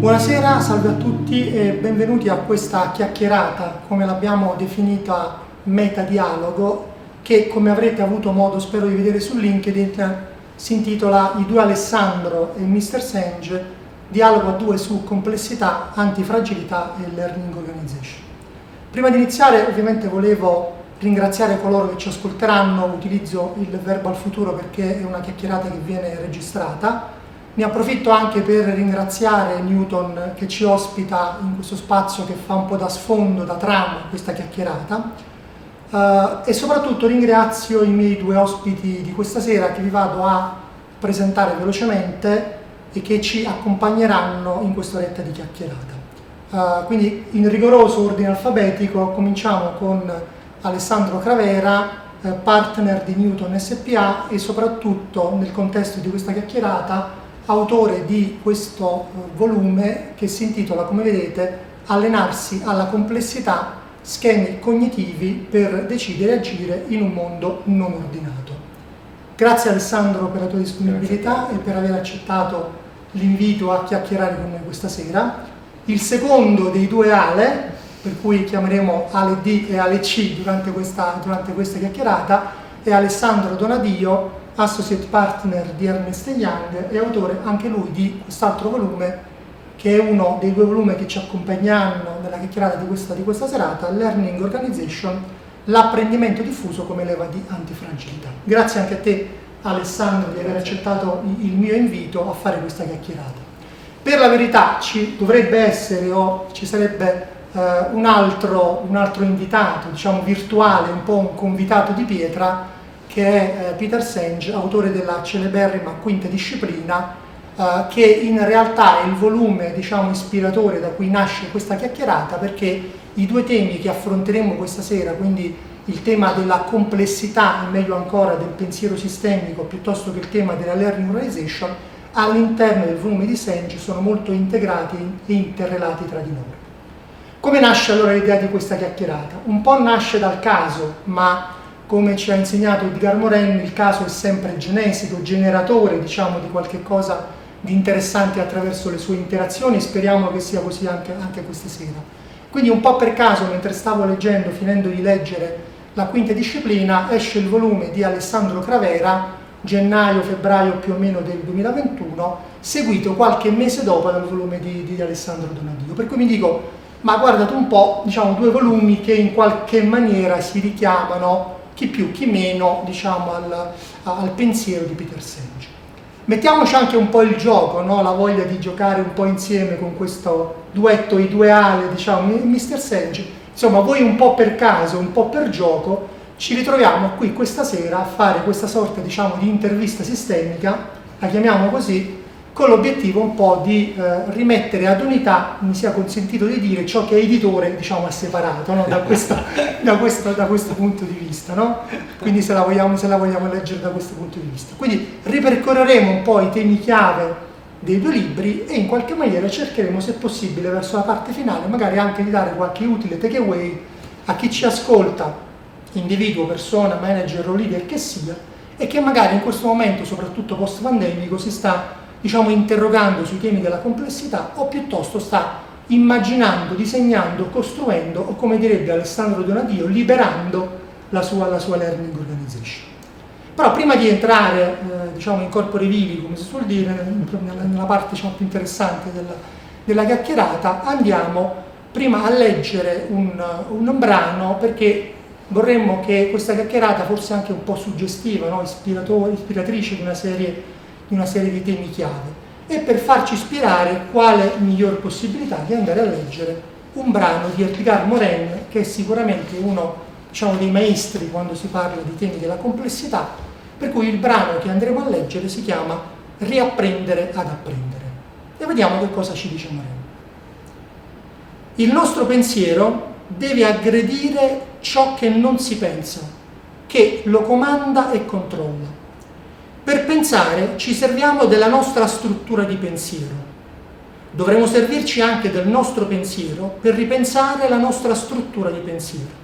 Buonasera, salve a tutti e benvenuti a questa chiacchierata, come l'abbiamo definita metadialogo, che come avrete avuto modo, spero di vedere su LinkedIn, si intitola I due Alessandro e Mr. Senge, dialogo a due su complessità, antifragilità e learning organization. Prima di iniziare ovviamente volevo ringraziare coloro che ci ascolteranno, utilizzo il verbo al futuro perché è una chiacchierata che viene registrata ne approfitto anche per ringraziare Newton che ci ospita in questo spazio che fa un po' da sfondo, da trama a questa chiacchierata uh, e soprattutto ringrazio i miei due ospiti di questa sera che vi vado a presentare velocemente e che ci accompagneranno in questa oretta di chiacchierata. Uh, quindi in rigoroso ordine alfabetico cominciamo con Alessandro Cravera, eh, partner di Newton SPA e soprattutto nel contesto di questa chiacchierata autore di questo eh, volume che si intitola, come vedete, Allenarsi alla complessità, schemi cognitivi per decidere e agire in un mondo non ordinato. Grazie Alessandro per la tua disponibilità e per aver accettato l'invito a chiacchierare con noi questa sera. Il secondo dei due Ale, per cui chiameremo Ale D e Ale C durante questa, durante questa chiacchierata, è Alessandro Donadio, associate partner di Ernest Young e autore anche lui di quest'altro volume che è uno dei due volumi che ci accompagneranno nella chiacchierata di questa, di questa serata, Learning Organization, l'apprendimento diffuso come leva di antifragilità. Grazie anche a te Alessandro di aver accettato il mio invito a fare questa chiacchierata. Per la verità ci dovrebbe essere o ci sarebbe eh, un, altro, un altro invitato, diciamo virtuale, un po' un convitato di pietra, che è eh, Peter Senge, autore della celeberrima quinta disciplina, eh, che in realtà è il volume diciamo, ispiratore da cui nasce questa chiacchierata, perché i due temi che affronteremo questa sera, quindi il tema della complessità e meglio ancora del pensiero sistemico piuttosto che il tema della learning organization, all'interno del volume di Senge sono molto integrati e interrelati tra di loro. Come nasce allora l'idea di questa chiacchierata? Un po' nasce dal caso, ma come ci ha insegnato Edgar Morin, il caso è sempre genesico, generatore diciamo, di qualche cosa di interessante attraverso le sue interazioni, speriamo che sia così anche, anche questa sera. Quindi un po' per caso, mentre stavo leggendo, finendo di leggere la quinta disciplina, esce il volume di Alessandro Cravera, gennaio-febbraio più o meno del 2021, seguito qualche mese dopo dal volume di, di Alessandro Donadio. Per cui mi dico, ma guardate un po', diciamo, due volumi che in qualche maniera si richiamano chi più, chi meno, diciamo, al, al pensiero di Peter Senge. Mettiamoci anche un po' il gioco, no? la voglia di giocare un po' insieme con questo duetto i due ale, diciamo, Mr. Senge. Insomma, voi un po' per caso, un po' per gioco, ci ritroviamo qui questa sera a fare questa sorta, diciamo, di intervista sistemica, la chiamiamo così, con l'obiettivo un po' di eh, rimettere ad unità, mi sia consentito di dire, ciò che editore diciamo, ha separato no? da, questa, da, questo, da, questo, punto di vista. No? Quindi se la, vogliamo, se la vogliamo leggere da questo punto di vista. Quindi ripercorreremo un po' i temi chiave dei due libri e in qualche maniera cercheremo, se possibile, verso la parte finale, magari anche di dare qualche utile takeaway a chi ci ascolta, individuo, persona, manager o leader che sia, e che magari in questo momento, soprattutto post-pandemico, si sta diciamo, interrogando sui temi della complessità o piuttosto sta immaginando, disegnando, costruendo o come direbbe Alessandro Donadio, liberando la sua, la sua learning organization. Però prima di entrare eh, diciamo, in corpore vivi, come si suol dire, nella, parte diciamo, più interessante della, della, chiacchierata, andiamo prima a leggere un, un, brano perché vorremmo che questa chiacchierata fosse anche un po' suggestiva, no? ispiratrice di una serie di una serie di temi chiave e per farci ispirare quale miglior possibilità di andare a leggere un brano di Edgar Morin che è sicuramente uno diciamo, dei maestri quando si parla di temi della complessità, per cui il brano che andremo a leggere si chiama Riapprendere ad apprendere. E vediamo che cosa ci dice Morin. Il nostro pensiero deve aggredire ciò che non si pensa, che lo comanda e controlla. Per pensare ci serviamo della nostra struttura di pensiero. Dovremo servirci anche del nostro pensiero per ripensare la nostra struttura di pensiero.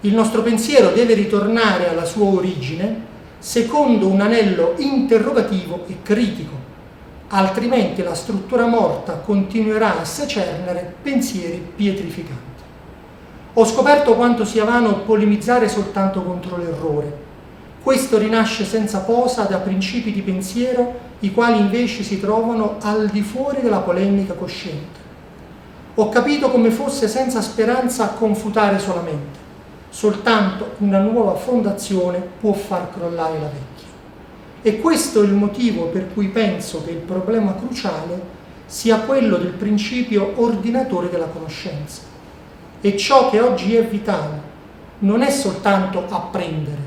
Il nostro pensiero deve ritornare alla sua origine secondo un anello interrogativo e critico, altrimenti la struttura morta continuerà a secernere pensieri pietrificanti. Ho scoperto quanto sia vano polemizzare soltanto contro l'errore. Questo rinasce senza posa da principi di pensiero i quali invece si trovano al di fuori della polemica cosciente. Ho capito come fosse senza speranza confutare solamente soltanto una nuova fondazione può far crollare la vecchia. E questo è il motivo per cui penso che il problema cruciale sia quello del principio ordinatore della conoscenza. E ciò che oggi è vitale non è soltanto apprendere,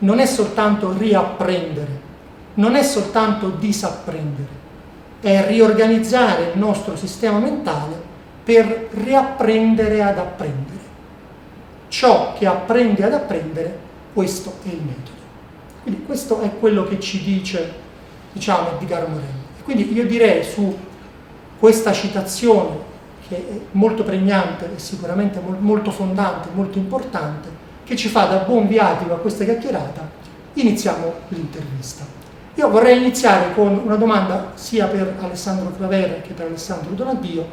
non è soltanto riapprendere, non è soltanto disapprendere, è riorganizzare il nostro sistema mentale per riapprendere ad apprendere ciò che apprende ad apprendere, questo è il metodo. Quindi questo è quello che ci dice, diciamo, Edgar Morelli. Quindi io direi su questa citazione, che è molto pregnante e sicuramente molto fondante, molto importante, che ci fa da buon viatico a questa chiacchierata, iniziamo l'intervista. Io vorrei iniziare con una domanda sia per Alessandro Cravera che per Alessandro Donadio.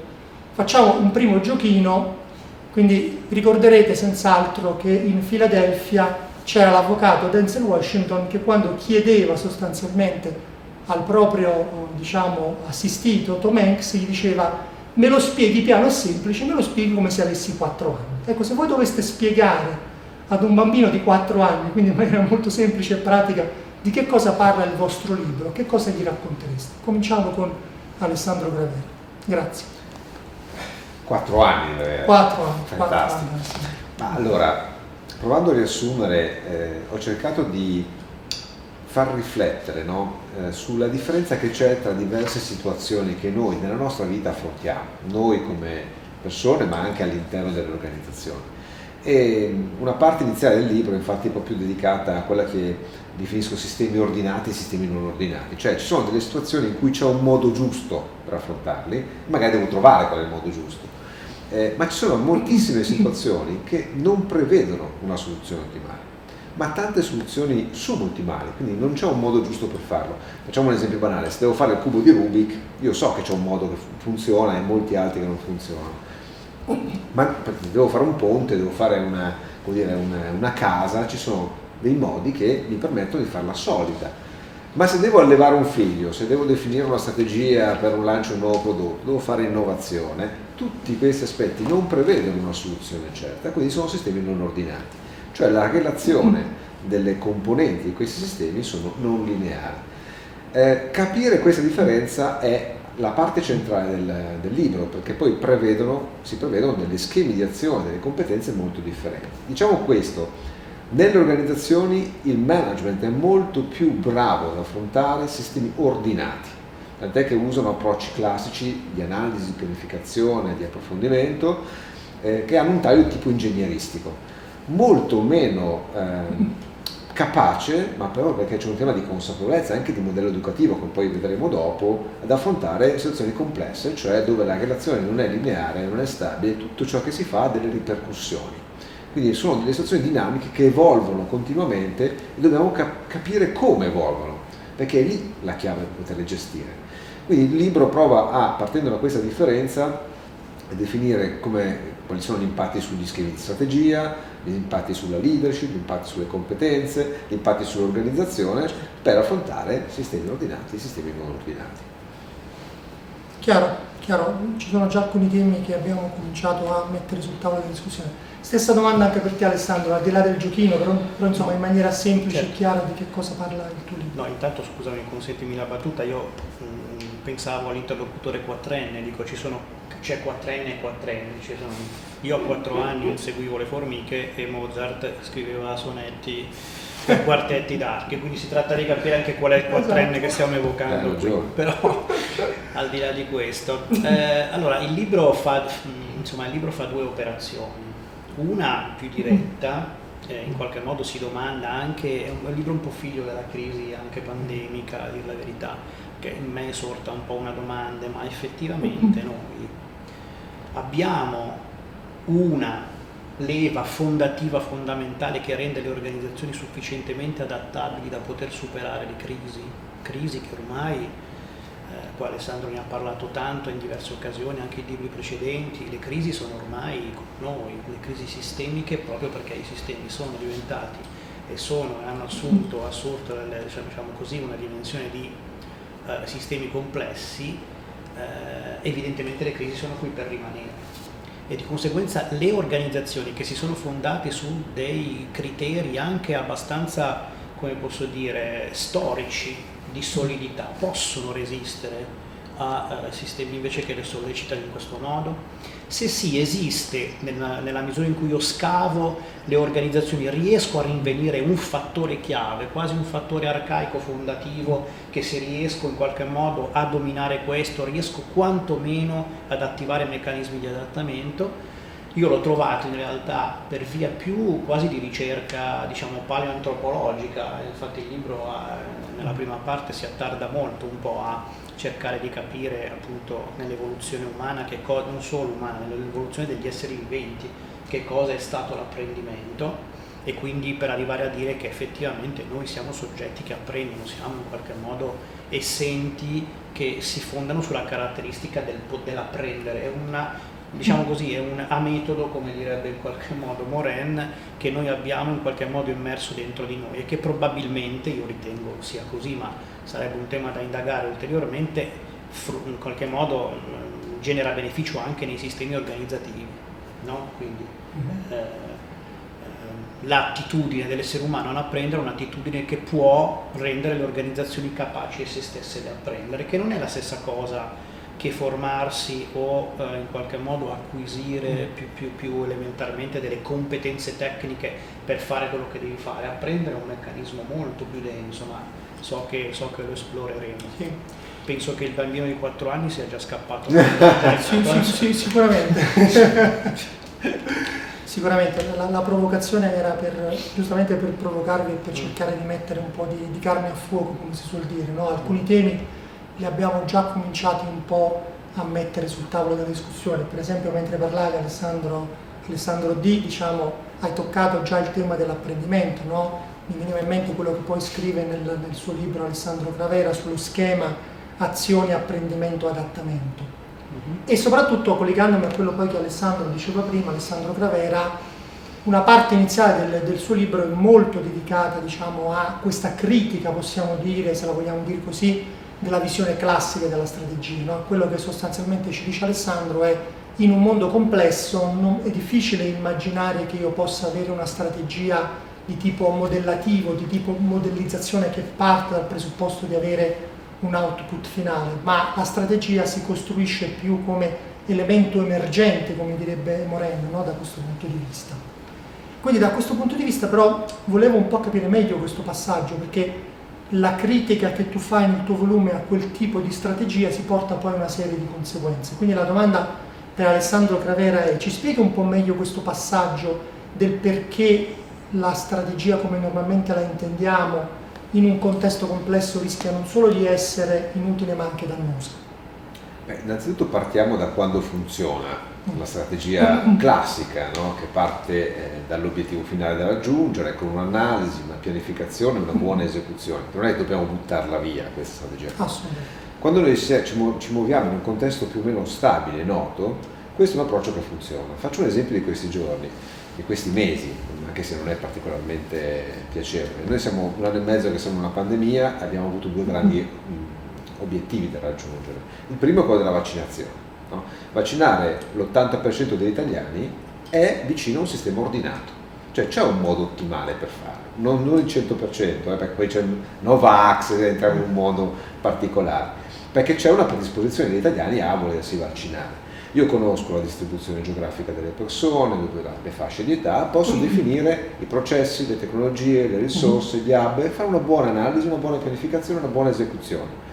Facciamo un primo giochino quindi ricorderete senz'altro che in Filadelfia c'era l'avvocato Denzel Washington che quando chiedeva sostanzialmente al proprio diciamo, assistito Tom Hanks gli diceva me lo spieghi piano e semplice, me lo spieghi come se avessi 4 anni. Ecco, se voi doveste spiegare ad un bambino di 4 anni, quindi in maniera molto semplice e pratica, di che cosa parla il vostro libro, che cosa gli raccontereste? Cominciamo con Alessandro Gravera. Grazie. Quattro anni. Eh, quattro anni. Fantastico. Anni, Ma allora, provando a riassumere, eh, ho cercato di far riflettere no? eh, sulla differenza che c'è tra diverse situazioni che noi nella nostra vita affrontiamo, noi come persone ma anche all'interno delle organizzazioni. E una parte iniziale del libro infatti è proprio dedicata a quella che definisco sistemi ordinati e sistemi non ordinati, cioè ci sono delle situazioni in cui c'è un modo giusto per affrontarli, magari devo trovare qual è il modo giusto. Eh, ma ci sono moltissime situazioni che non prevedono una soluzione ottimale, ma tante soluzioni subottimali, quindi non c'è un modo giusto per farlo. Facciamo un esempio banale, se devo fare il cubo di Rubik, io so che c'è un modo che funziona e molti altri che non funzionano, ma devo fare un ponte, devo fare una, dire, una, una casa, ci sono dei modi che mi permettono di farla solida. Ma se devo allevare un figlio, se devo definire una strategia per un lancio di un nuovo prodotto, devo fare innovazione, tutti questi aspetti non prevedono una soluzione certa, quindi sono sistemi non ordinati, cioè la relazione delle componenti di questi sistemi sono non lineari. Eh, capire questa differenza è la parte centrale del, del, libro, perché poi prevedono, si prevedono delle schemi di azione, delle competenze molto differenti. Diciamo questo, nelle organizzazioni il management è molto più bravo ad affrontare sistemi ordinati, tant'è che usano approcci classici di analisi, di pianificazione, di approfondimento, eh, che hanno un taglio tipo ingegneristico, molto meno eh, capace, ma però perché c'è un tema di consapevolezza anche di modello educativo, come poi vedremo dopo, ad affrontare situazioni complesse, cioè dove la relazione non è lineare, non è stabile, tutto ciò che si fa ha delle ripercussioni. Quindi sono delle situazioni dinamiche che evolvono continuamente e dobbiamo cap- capire come evolvono, perché è lì la chiave per poterle gestire. Quindi il libro prova a, partendo da questa differenza, a definire come, quali sono gli impatti sugli schemi di strategia, gli impatti sulla leadership, gli impatti sulle competenze, gli impatti sull'organizzazione per affrontare sistemi ordinati e sistemi non ordinati. Chiaro, chiaro, ci sono già alcuni temi che abbiamo cominciato a mettere sul tavolo di discussione. Stessa domanda anche per te Alessandro, al di là del giochino, però, però insomma in maniera semplice certo. e chiara di che cosa parla il tuo libro. No, intanto scusami, consentimi la battuta, io mh, mm, pensavo all'interlocutore quattrenne, dico ci sono, c'è quattrenne e quattrenne, sono, io a quattro anni seguivo le formiche e Mozart scriveva sonetti per quartetti d'archi, quindi si tratta di capire anche qual è il quattrenne esatto. che stiamo evocando qui, però al di là di questo. Eh, allora, il libro fa... Mh, insomma, il libro fa due operazioni. Una più diretta, eh, in qualche modo si domanda anche, è un, è un libro un po' figlio della crisi anche pandemica, a dire la verità, che in me sorta un po' una domanda, ma effettivamente noi abbiamo una leva fondativa fondamentale che rende le organizzazioni sufficientemente adattabili da poter superare le crisi, crisi che ormai, eh, qua Alessandro ne ha parlato tanto in diverse occasioni, anche in libri precedenti, le crisi sono ormai con noi, le crisi sistemiche proprio perché i sistemi sono diventati e sono hanno assunto, assunto diciamo, diciamo così, una dimensione di eh, sistemi complessi, eh, evidentemente le crisi sono qui per rimanere. E di conseguenza le organizzazioni che si sono fondate su dei criteri anche abbastanza, come posso dire, storici di solidità possono resistere a uh, sistemi invece che le sollecitano in questo modo? Se sì, esiste nella, nella, misura in cui io scavo le organizzazioni, riesco a rinvenire un fattore chiave, quasi un fattore arcaico fondativo, che se riesco in qualche modo a dominare questo, riesco quantomeno ad attivare meccanismi di adattamento. Io l'ho trovato in realtà per via più quasi di ricerca, diciamo, paleoantropologica, infatti il libro ha, nella prima parte si attarda molto un po' a cercare di capire appunto nell'evoluzione umana, che co- non solo umana, nell'evoluzione degli esseri viventi, che cosa è stato l'apprendimento e quindi per arrivare a dire che effettivamente noi siamo soggetti che apprendono, siamo in qualche modo essenti che si fondano sulla caratteristica del, dell'apprendere, è una diciamo così, è un ametodo, come direbbe in qualche modo Moren, che noi abbiamo in qualche modo immerso dentro di noi e che probabilmente, io ritengo sia così, ma sarebbe un tema da indagare ulteriormente, in qualche modo genera beneficio anche nei sistemi organizzativi. No? Quindi, mm-hmm. eh, eh, l'attitudine dell'essere umano ad apprendere è un'attitudine che può rendere le organizzazioni capaci esse stesse di apprendere, che non è la stessa cosa che formarsi o eh, in qualche modo acquisire mm. più, più, più, elementarmente delle competenze tecniche per fare quello che devi fare. Apprendere è un meccanismo molto più denso, ma so che, so che lo esploreremo. Sì. Penso che il bambino di 4 anni sia già scappato. sì, sì, sì, sicuramente. sicuramente la, la, provocazione era per, giustamente per provocarvi e per mm. cercare di mettere un po' di, di carne a fuoco, come si suol dire. No? Alcuni temi li abbiamo già cominciati un po' a mettere sul tavolo della discussione. Per esempio, mentre parlavi Alessandro, Alessandro D, diciamo, hai toccato già il tema dell'apprendimento, no? Mi veniva in mente quello che poi scrive nel, nel suo libro Alessandro Cravera sullo schema azioni, apprendimento, adattamento. Uh-huh. E soprattutto collegandomi a quello poi che Alessandro diceva prima, Alessandro Cravera, una parte iniziale del, del suo libro è molto dedicata diciamo, a questa critica, possiamo dire, se la vogliamo dire così, della visione classica della strategia. No? Quello che sostanzialmente ci dice Alessandro è in un mondo complesso non, è difficile immaginare che io possa avere una strategia di tipo modellativo, di tipo modellizzazione che parte dal presupposto di avere un output finale, ma la strategia si costruisce più come elemento emergente, come direbbe Moreno, no? da questo punto di vista. Quindi da questo punto di vista però volevo un po' capire meglio questo passaggio, perché la critica che tu fai nel tuo volume a quel tipo di strategia si porta poi a una serie di conseguenze. Quindi la domanda per Alessandro Cravera è, ci spiega un po' meglio questo passaggio del perché la strategia come normalmente la intendiamo in un contesto complesso rischia non solo di essere inutile ma anche dannosa? Beh, innanzitutto partiamo da quando funziona la strategia classica no? che parte eh, dall'obiettivo finale da raggiungere con un'analisi, una pianificazione, una buona esecuzione. Non è che dobbiamo buttarla via questa strategia. Assolutamente. Quando noi ci muoviamo in un contesto più o meno stabile noto, questo è un approccio che funziona. Faccio un esempio di questi giorni, di questi mesi, anche se non è particolarmente piacevole. Noi siamo un anno e mezzo che siamo in una pandemia, abbiamo avuto due grandi mm, obiettivi da raggiungere. Il primo è quello della vaccinazione No? Vaccinare l'80% degli italiani è vicino a un sistema ordinato, cioè c'è un modo ottimale per farlo, non, non il 100%, eh, perché poi c'è Novax, entriamo in un modo particolare, perché c'è una predisposizione degli italiani a volersi vaccinare. Io conosco la distribuzione geografica delle persone, le fasce di età, posso mm-hmm. definire i processi, le tecnologie, le risorse, gli hub, fare una buona analisi, una buona pianificazione, una buona esecuzione.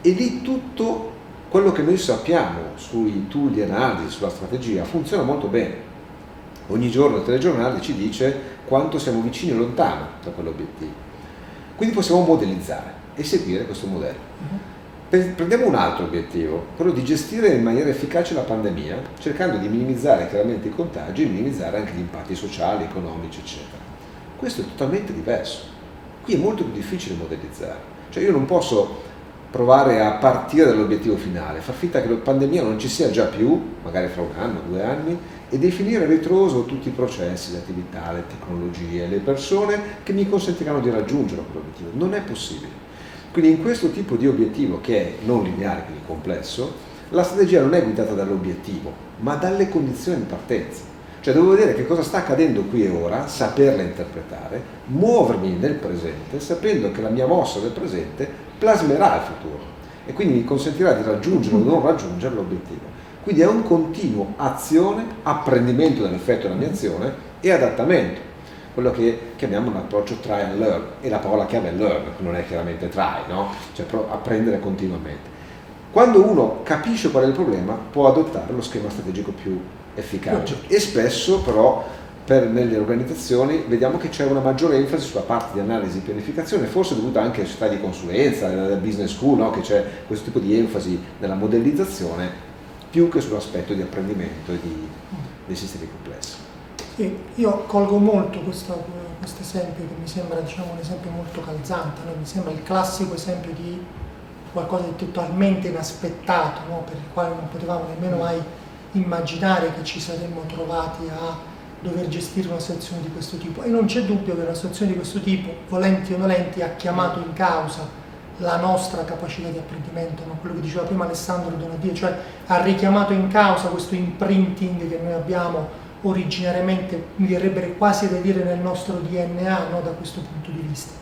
E lì tutto quello che noi sappiamo sui tool di analisi, sulla strategia, funziona molto bene. Ogni giorno il telegiornale ci dice quanto siamo vicini o lontani da quell'obiettivo. Quindi possiamo modellizzare e seguire questo modello. Prendiamo un altro obiettivo, quello di gestire in maniera efficace la pandemia, cercando di minimizzare chiaramente i contagi e minimizzare anche gli impatti sociali, economici, eccetera. Questo è totalmente diverso. Qui è molto più difficile modellizzare. Cioè io non posso provare a partire dall'obiettivo finale, far finta che la pandemia non ci sia già più, magari fra un anno, due anni, e definire a ritroso tutti i processi, le attività, le tecnologie, le persone che mi consentiranno di raggiungere quell'obiettivo. Non è possibile. Quindi in questo tipo di obiettivo, che è non lineare, quindi complesso, la strategia non è guidata dall'obiettivo, ma dalle condizioni di partenza. Cioè devo vedere che cosa sta accadendo qui e ora, saperla interpretare, muovermi nel presente, sapendo che la mia mossa del presente plasmerà il futuro e quindi mi consentirà di raggiungere o non raggiungere l'obiettivo. Quindi è un continuo azione, apprendimento dell'effetto della mia azione e adattamento quello che chiamiamo un approccio try and learn e la parola chiave è learn, non è chiaramente try, no? cioè apprendere continuamente. Quando uno capisce qual è il problema può adottare lo schema strategico più efficace e spesso però per, nelle organizzazioni vediamo che c'è una maggiore enfasi sulla parte di analisi e pianificazione, forse dovuta anche alle società di consulenza, alla business school, no? che c'è questo tipo di enfasi nella modellizzazione più che sull'aspetto di apprendimento e di, dei sistemi complessi. Sì, io colgo molto questo esempio che mi sembra diciamo, un esempio molto calzante, no? mi sembra il classico esempio di qualcosa di totalmente inaspettato, no? per il quale non potevamo nemmeno mai immaginare che ci saremmo trovati a dover gestire una situazione di questo tipo. E non c'è dubbio che una situazione di questo tipo, volenti o nolenti, ha chiamato in causa la nostra capacità di apprendimento, no? quello che diceva prima Alessandro Donadio, cioè ha richiamato in causa questo imprinting che noi abbiamo originariamente, mi verrebbe quasi da dire nel nostro DNA no, da questo punto di vista.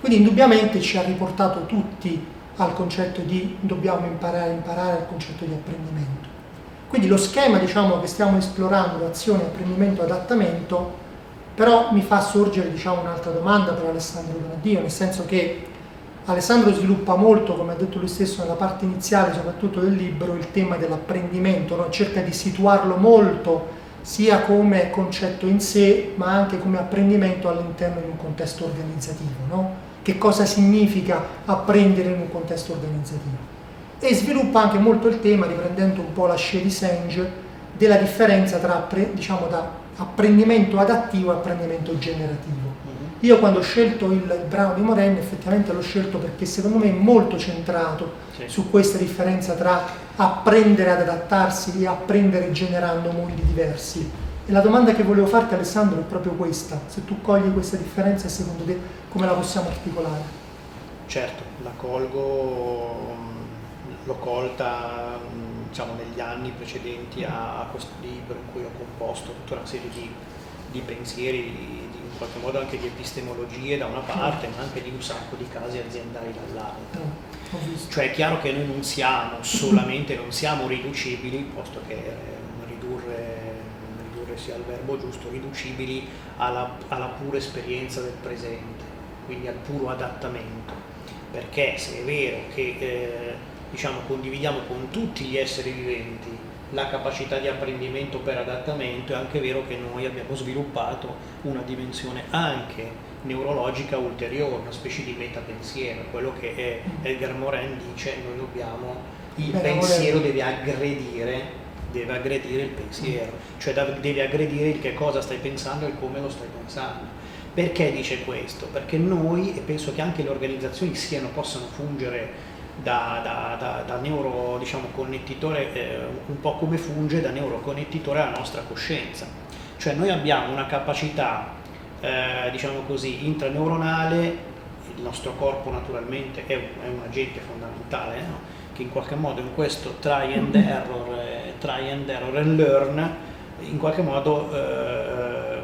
Quindi indubbiamente ci ha riportato tutti al concetto di dobbiamo imparare imparare, al concetto di apprendimento. Quindi lo schema diciamo, che stiamo esplorando, azione, apprendimento, adattamento, però mi fa sorgere diciamo, un'altra domanda per Alessandro Donadio, nel senso che Alessandro sviluppa molto, come ha detto lui stesso nella parte iniziale, soprattutto del libro, il tema dell'apprendimento, no? cerca di situarlo molto sia come concetto in sé, ma anche come apprendimento all'interno di un contesto organizzativo. No? Che cosa significa apprendere in un contesto organizzativo? E sviluppa anche molto il tema, riprendendo un po' la scia di Senge, della differenza tra diciamo, apprendimento adattivo e apprendimento generativo. Io quando ho scelto il, brano di Moren effettivamente l'ho scelto perché secondo me è molto centrato sì. su questa differenza tra apprendere ad adattarsi e apprendere generando mondi diversi. E la domanda che volevo farti Alessandro è proprio questa, se tu cogli questa differenza secondo te come la possiamo articolare? Certo, la colgo, l'ho colta diciamo, negli anni precedenti a, a questo libro in cui ho composto tutta una serie di, di pensieri, di, qualche modo anche di epistemologie da una parte, ma anche di un sacco di casi aziendali dall'altra. Mm, cioè è chiaro che noi non siamo solamente, non siamo riducibili, posto che eh, ridurre, ridurre sia il verbo giusto, riducibili alla, alla pura esperienza del presente, quindi al puro adattamento. Perché se è vero che eh, diciamo, condividiamo con tutti gli esseri viventi la capacità di apprendimento per adattamento, è anche vero che noi abbiamo sviluppato una dimensione anche neurologica ulteriore, una specie di metapensiero, quello che Edgar Morin dice, noi dobbiamo, il pensiero deve aggredire, deve aggredire il pensiero, cioè deve aggredire il che cosa stai pensando e come lo stai pensando. Perché dice questo? Perché noi, e penso che anche le organizzazioni siano, possano fungere da, da, da, da neuro, diciamo, eh, un po' come funge da neuroconnettitore alla nostra coscienza. Cioè noi abbiamo una capacità, eh, diciamo così, intraneuronale, il nostro corpo naturalmente è un, è un agente fondamentale, no? che in qualche modo in questo try and error, eh, try and error and learn, in qualche modo, eh,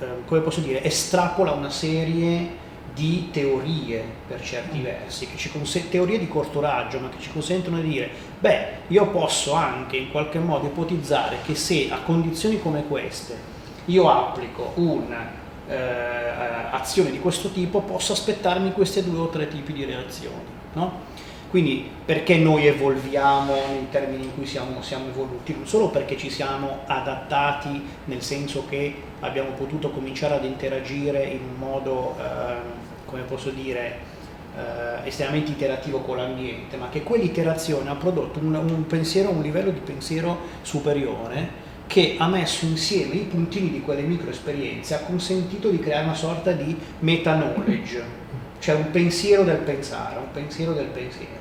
eh, come posso dire, estrapola una serie di teorie per certi mm. versi, consen- teorie di corto raggio, ma che ci consentono di dire, beh, io posso anche in qualche modo ipotizzare che se a condizioni come queste io applico un'azione eh, di questo tipo, posso aspettarmi questi due o tre tipi di reazioni. No? Quindi perché noi evolviamo nei termini in cui siamo, siamo, evoluti? Non solo perché ci siamo adattati, nel senso che abbiamo potuto cominciare ad interagire in un modo, eh, come posso dire, eh, estremamente iterativo con l'ambiente, ma che quell'iterazione ha prodotto un, un pensiero, un livello di pensiero superiore che ha messo insieme i puntini di quelle micro esperienze, ha consentito di creare una sorta di meta knowledge, cioè un pensiero del pensare, un pensiero del pensiero.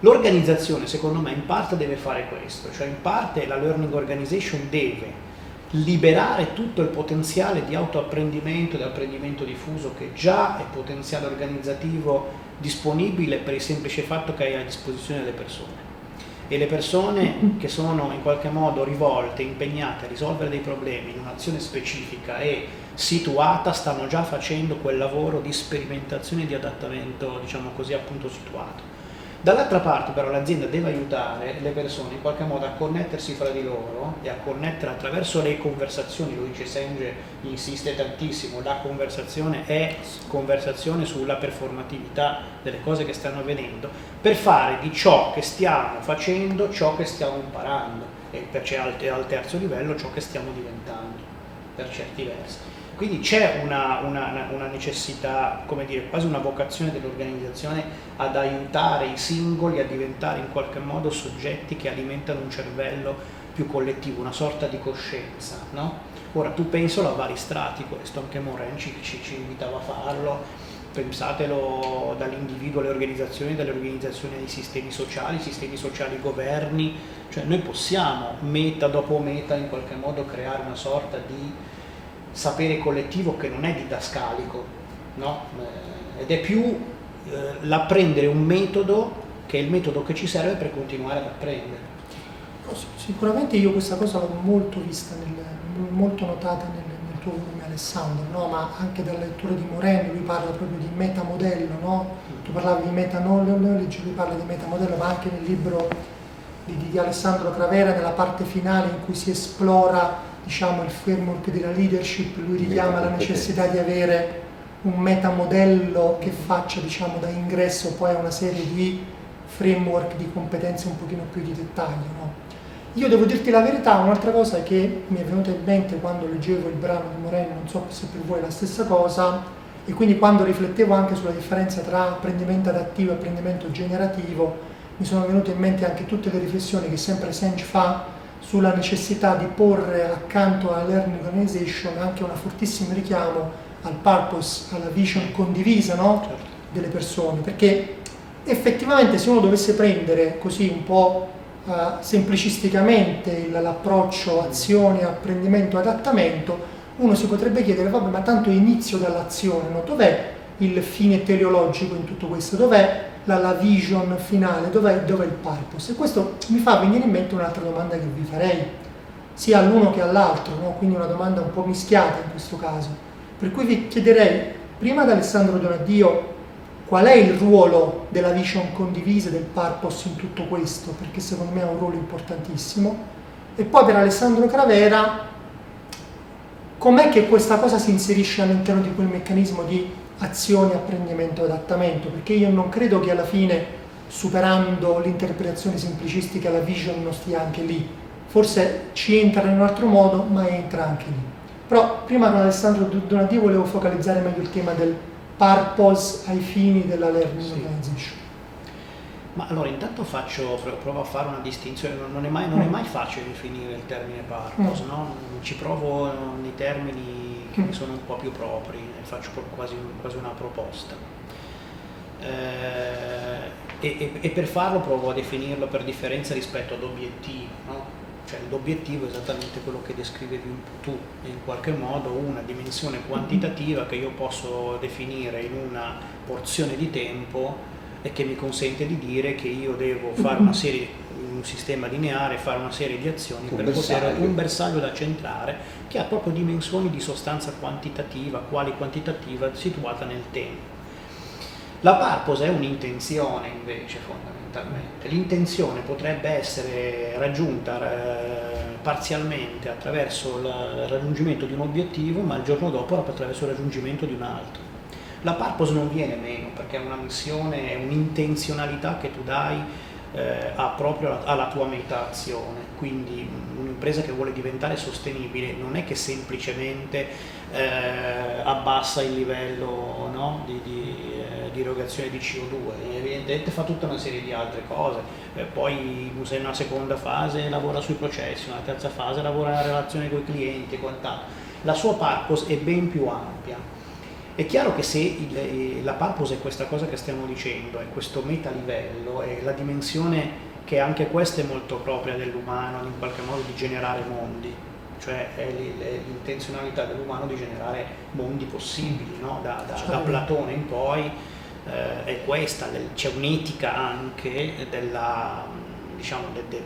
L'organizzazione, secondo me, in parte deve fare questo, cioè in parte la learning organization deve liberare tutto il potenziale di autoapprendimento e di apprendimento diffuso che già è potenziale organizzativo disponibile per il semplice fatto che hai a disposizione le persone. E le persone che sono in qualche modo rivolte, impegnate a risolvere dei problemi in un'azione specifica e situata, stanno già facendo quel lavoro di sperimentazione e di adattamento, diciamo così, appunto situato. Dall'altra parte però l'azienda deve aiutare le persone in qualche modo a connettersi fra di loro e a connettere attraverso le conversazioni, lo dice Senge, insiste tantissimo, la conversazione è conversazione sulla performatività delle cose che stanno avvenendo, per fare di ciò che stiamo facendo ciò che stiamo imparando. E per al terzo livello ciò che stiamo diventando per certi versi. Quindi c'è una, una, una, necessità, come dire, quasi una vocazione dell'organizzazione ad aiutare i singoli a diventare in qualche modo soggetti che alimentano un cervello più collettivo, una sorta di coscienza. No? Ora tu pensalo a vari strati, questo anche Moren ci, ci, ci invitava a farlo, pensatelo dall'individuo alle organizzazioni, dalle organizzazioni ai sistemi sociali, sistemi sociali ai governi, cioè noi possiamo meta dopo meta in qualche modo creare una sorta di sapere collettivo che non è didascalico, no? Eh, ed è più eh, l'apprendere un metodo che è il metodo che ci serve per continuare ad apprendere. Sicuramente io questa cosa l'ho molto vista, nel, molto notata nel, nel tuo volume Alessandro, no? ma anche dalla lettura di Moreno, lui parla proprio di metamodello, no? tu parlavi di meta knowledge, lui parla di metamodello, ma anche nel libro di, di Alessandro Cravera, nella parte finale in cui si esplora diciamo, il framework della leadership, lui richiama la necessità di avere un metamodello che faccia diciamo, da ingresso poi a una serie di framework di competenze un pochino più di dettaglio. No? Io devo dirti la verità, un'altra cosa che mi è venuta in mente quando leggevo il brano di Moreno, non so se per voi è la stessa cosa, e quindi quando riflettevo anche sulla differenza tra apprendimento adattivo e apprendimento generativo, mi sono venute in mente anche tutte le riflessioni che sempre Senge fa sulla necessità di porre accanto alla learning organization anche un fortissimo richiamo al purpose, alla vision condivisa no? certo. delle persone, perché effettivamente se uno dovesse prendere così un po' uh, semplicisticamente l'approccio azione, apprendimento, adattamento, uno si potrebbe chiedere, vabbè, ma tanto inizio dall'azione, no? dov'è il fine teleologico in tutto questo? Dov'è la, la vision finale, dov'è, dov'è, il purpose? E questo mi fa venire in mente un'altra domanda che vi farei, sia all'uno che all'altro, no? quindi una domanda un po' mischiata in questo caso. Per cui vi chiederei, prima ad Alessandro Donadio, qual è il ruolo della vision condivisa, del purpose in tutto questo, perché secondo me ha un ruolo importantissimo, e poi per Alessandro Cravera, com'è che questa cosa si inserisce all'interno di quel meccanismo di azione, apprendimento e adattamento, perché io non credo che alla fine, superando l'interpretazione semplicistica, la vision non stia anche lì. Forse ci entra in un altro modo, ma entra anche lì. Però prima con Alessandro Donati volevo focalizzare meglio il tema del purpose ai fini della learning sì. organization. Ma allora intanto faccio, provo a fare una distinzione, non è mai, non è mm. mai facile definire il termine purpose, mm. no? ci provo nei termini che mi sono un po' più propri, faccio quasi, quasi una proposta. Eh, e, e, per farlo provo a definirlo per differenza rispetto ad obiettivo. No? Cioè, l'obiettivo è esattamente quello che descrivevi tu, in qualche modo una dimensione quantitativa che io posso definire in una porzione di tempo e che mi consente di dire che io devo fare una serie un sistema lineare, fare una serie di azioni un per bersaglio. poter un bersaglio da centrare che ha proprio dimensioni di sostanza quantitativa, quali quantitativa, situata nel tempo. La purpose è un'intenzione invece fondamentalmente. L'intenzione potrebbe essere raggiunta eh, parzialmente attraverso il raggiungimento di un obiettivo, ma il giorno dopo attraverso il raggiungimento di un altro. La purpose non viene meno perché è una missione, è un'intenzionalità che tu dai eh, a proprio alla tua meta azione. Quindi un'impresa che vuole diventare sostenibile non è che semplicemente eh, abbassa il livello no, di, di, eh, di, erogazione di CO2, evidentemente fa tutta una serie di altre cose. Eh, poi in una seconda fase lavora sui processi, una terza fase lavora nella relazione con i clienti e quant'altro. La sua purpose è ben più ampia è chiaro che se il, eh, la purpose è questa cosa che stiamo dicendo, è questo metalivello, è la dimensione che anche questa è molto propria dell'umano, in qualche modo di generare mondi, cioè è l'intenzionalità dell'umano di generare mondi possibili, no? da, da, da, Platone in poi eh, è questa, c'è un'etica anche della, diciamo, de, de,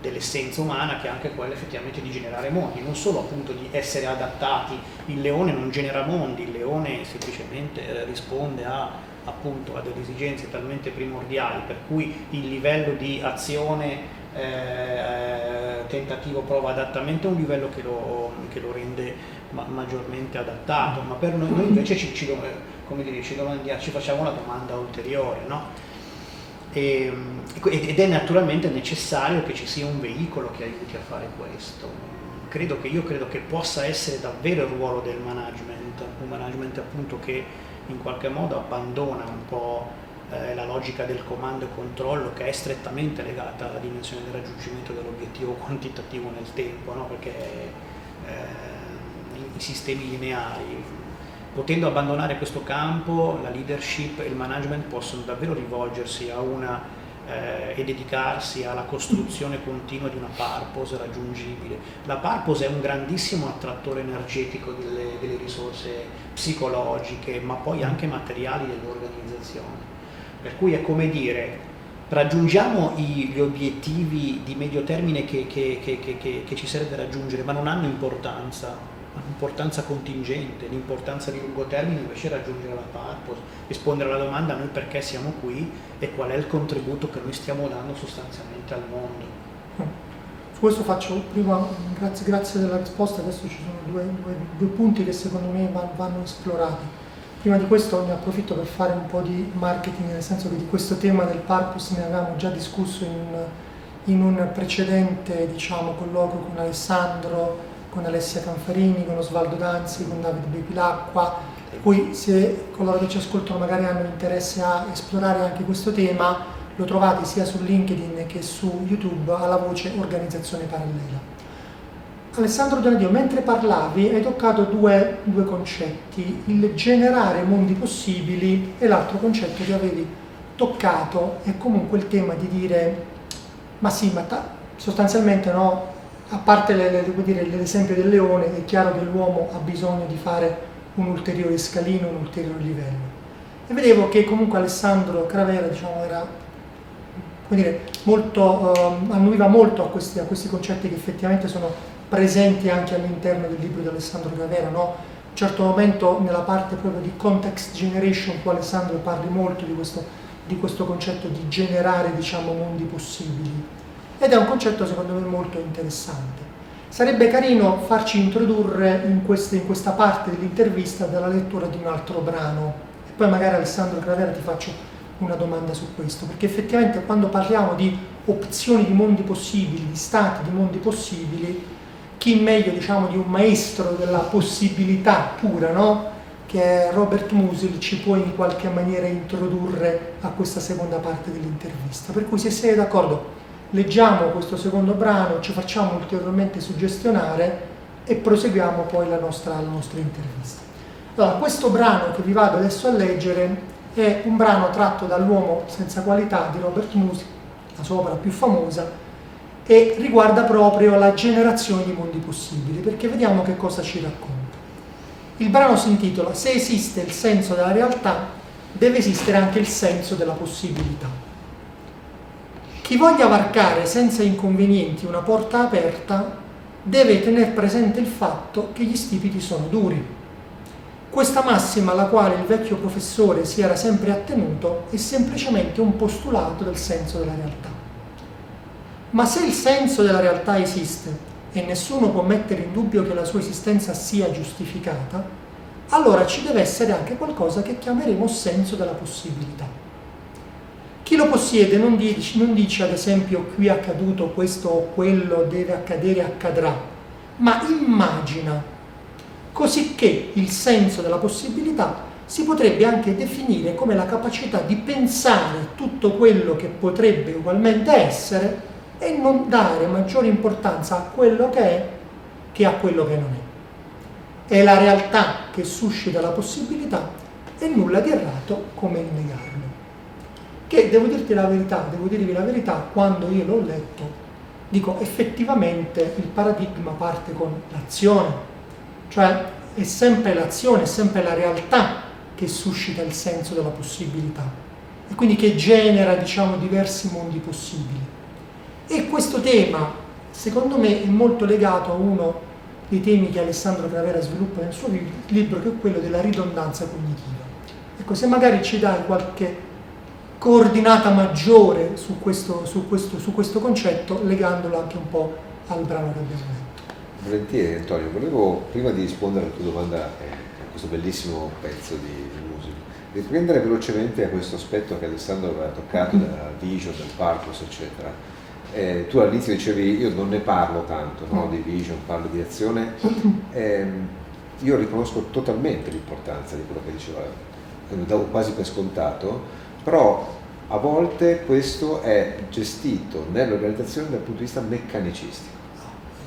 dell'essenza umana che è anche quella effettivamente di generare mondi, non solo appunto di essere adattati, il leone non genera mondi, il leone semplicemente eh, risponde a, appunto, a delle esigenze talmente primordiali per cui il livello di azione eh, tentativo prova adattamento è un livello che lo, che lo rende ma, maggiormente adattato, ma per noi, noi invece ci, ci, come dire, ci, ci facciamo una domanda ulteriore, no? E, ed è naturalmente necessario che ci sia un veicolo che aiuti a fare questo. Credo che, io credo che possa essere davvero il ruolo del management, un management appunto che in qualche modo abbandona un po' eh, la logica del comando e controllo che è strettamente legata alla dimensione del raggiungimento dell'obiettivo quantitativo nel tempo, no? perché eh, i sistemi lineari Potendo abbandonare questo campo, la leadership e il management possono davvero rivolgersi a una eh, e dedicarsi alla costruzione continua di una purpose raggiungibile. La purpose è un grandissimo attrattore energetico delle, delle risorse psicologiche, ma poi anche materiali dell'organizzazione. Per cui è come dire, raggiungiamo gli obiettivi di medio termine che, che, che, che ci serve raggiungere, ma non hanno importanza l'importanza contingente, l'importanza di lungo termine invece è raggiungere la purpose, rispondere alla domanda noi perché siamo qui e qual è il contributo che noi stiamo dando sostanzialmente al mondo. Su questo faccio prima, grazie, grazie della risposta, adesso ci sono due, due, due punti che secondo me vanno, vanno esplorati. Prima di questo ne approfitto per fare un po' di marketing, nel senso che di questo tema del purpose ne avevamo già discusso in un, in un precedente diciamo, colloquio con Alessandro con Alessia Canfarini, con Osvaldo Danzi, con Davide Bepilacqua, per cui se coloro che ci ascoltano magari hanno interesse a esplorare anche questo tema, lo trovate sia su LinkedIn che su YouTube alla voce Organizzazione Parallela. Alessandro Donadio, mentre parlavi hai toccato due, due concetti, il generare mondi possibili e l'altro concetto che avevi toccato è comunque il tema di dire ma sì, ma ta, sostanzialmente no, a parte l'esempio del leone, è chiaro che l'uomo ha bisogno di fare un ulteriore scalino, un ulteriore livello. E vedevo che comunque Alessandro Cravera diciamo, era, dire, molto, eh, annuiva molto a questi, a questi, concetti che effettivamente sono presenti anche all'interno del libro di Alessandro Cravera. No? A un certo momento nella parte proprio di context generation, tu Alessandro parli molto di questo, di questo concetto di generare diciamo, mondi possibili ed è un concetto secondo me molto interessante. Sarebbe carino farci introdurre in, queste, in questa parte dell'intervista dalla lettura di un altro brano e poi magari Alessandro Cravera ti faccio una domanda su questo, perché effettivamente quando parliamo di opzioni di mondi possibili, di stati di mondi possibili, chi meglio diciamo di un maestro della possibilità pura, no? che è Robert Musil, ci può in qualche maniera introdurre a questa seconda parte dell'intervista. Per cui se sei d'accordo leggiamo questo secondo brano, ci facciamo ulteriormente suggestionare e proseguiamo poi la nostra, la nostra intervista. Allora, questo brano che vi vado adesso a leggere è un brano tratto dall'uomo senza qualità di Robert Musil, la sua opera più famosa, e riguarda proprio la generazione di mondi possibili, perché vediamo che cosa ci racconta. Il brano si intitola Se esiste il senso della realtà, deve esistere anche il senso della possibilità. Chi voglia varcare senza inconvenienti una porta aperta deve tenere presente il fatto che gli stipiti sono duri. Questa massima alla quale il vecchio professore si era sempre attenuto è semplicemente un postulato del senso della realtà. Ma se il senso della realtà esiste e nessuno può mettere in dubbio che la sua esistenza sia giustificata, allora ci deve essere anche qualcosa che chiameremo senso della possibilità. Chi lo possiede non dice, non dice ad esempio qui è accaduto questo o quello, deve accadere, accadrà, ma immagina, così che il senso della possibilità si potrebbe anche definire come la capacità di pensare tutto quello che potrebbe ugualmente essere e non dare maggiore importanza a quello che è che a quello che non è. È la realtà che suscita la possibilità e nulla di errato come negarlo. Che devo dirti la verità, devo dirvi la verità, quando io l'ho letto, dico effettivamente il paradigma parte con l'azione, cioè è sempre l'azione, è sempre la realtà che suscita il senso della possibilità e quindi che genera diciamo diversi mondi possibili. E questo tema secondo me è molto legato a uno dei temi che Alessandro Gravera sviluppa nel suo libro che è quello della ridondanza cognitiva. Ecco, se magari ci dai qualche coordinata maggiore su questo, su questo, su questo concetto legandolo anche un po' al brano che abbiamo letto. Volentieri Antonio, volevo prima di rispondere alla tua domanda eh, questo bellissimo pezzo di, musica. Riprendere velocemente a questo aspetto che Alessandro aveva toccato mm-hmm. della vision, del purpose, eccetera. Eh, tu all'inizio dicevi io non ne parlo tanto no? Mm. di vision, parlo di azione. Eh, io riconosco totalmente l'importanza di quello che diceva, lo davo quasi per scontato, però a volte questo è gestito nell'organizzazione dal punto di vista meccanicistico.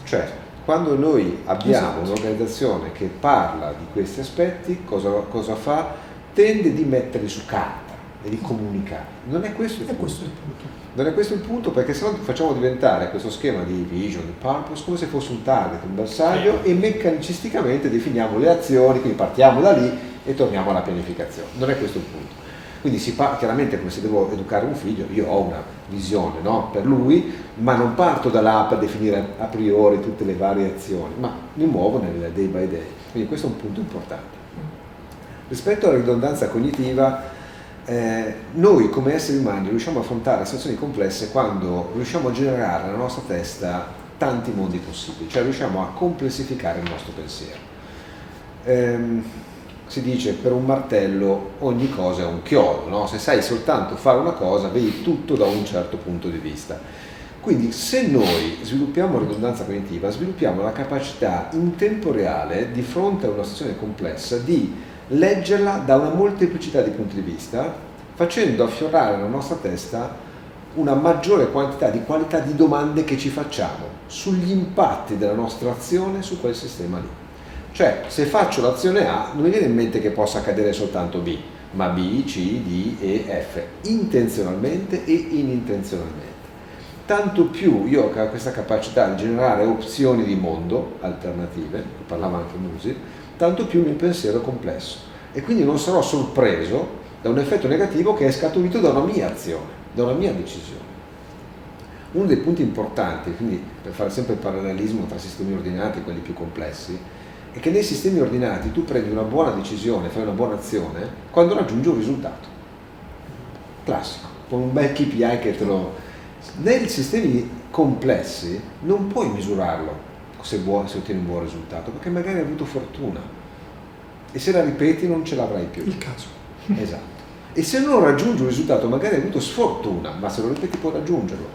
Cioè, quando noi abbiamo esatto. un'organizzazione che parla di questi aspetti, cosa, cosa, fa? Tende di metterli su carta e di comunicare. Non è questo il, è punto. Questo il punto. Non è questo il punto perché se no facciamo diventare questo schema di vision, di purpose, come se fosse un target, un bersaglio e meccanicisticamente definiamo le azioni, quindi partiamo da lì e torniamo alla pianificazione. Non è questo il punto. Quindi si parla chiaramente come se devo educare un figlio, io ho una visione no? per lui, ma non parto da là per definire a priori tutte le varie azioni, ma mi muovo nel day by day. Quindi questo è un punto importante. Rispetto alla ridondanza cognitiva, eh, noi come esseri umani riusciamo a affrontare situazioni complesse quando riusciamo a generare nella nostra testa tanti mondi possibili, cioè riusciamo a complessificare il nostro pensiero. Ehm, si dice per un martello ogni cosa è un chiodo, no? se sai soltanto fare una cosa vedi tutto da un certo punto di vista. Quindi se noi sviluppiamo ridondanza cognitiva, sviluppiamo la capacità in tempo reale, di fronte a una situazione complessa, di leggerla da una molteplicità di punti di vista, facendo affiorare nella nostra testa una maggiore quantità di qualità di domande che ci facciamo sugli impatti della nostra azione su quel sistema lì. Cioè, se faccio l'azione A, non mi viene in mente che possa accadere soltanto B, ma B, C, D, E, F, intenzionalmente e inintenzionalmente. Tanto più io ho questa capacità di generare opzioni di mondo alternative, parlava anche Musi, tanto più il mio pensiero è complesso. E quindi non sarò sorpreso da un effetto negativo che è scaturito da una mia azione, da una mia decisione. Uno dei punti importanti, quindi per fare sempre il parallelismo tra sistemi ordinati e quelli più complessi, è che nei sistemi ordinati tu prendi una buona decisione, fai una buona azione quando raggiungi un risultato. Classico, con un bel KPI che te lo... Nei sistemi complessi non puoi misurarlo se, buono, se ottieni un buon risultato, perché magari hai avuto fortuna e se la ripeti non ce l'avrai più. Il caso. Esatto. E se non raggiungi un risultato, magari hai avuto sfortuna, ma se lo ripeti puoi raggiungerlo.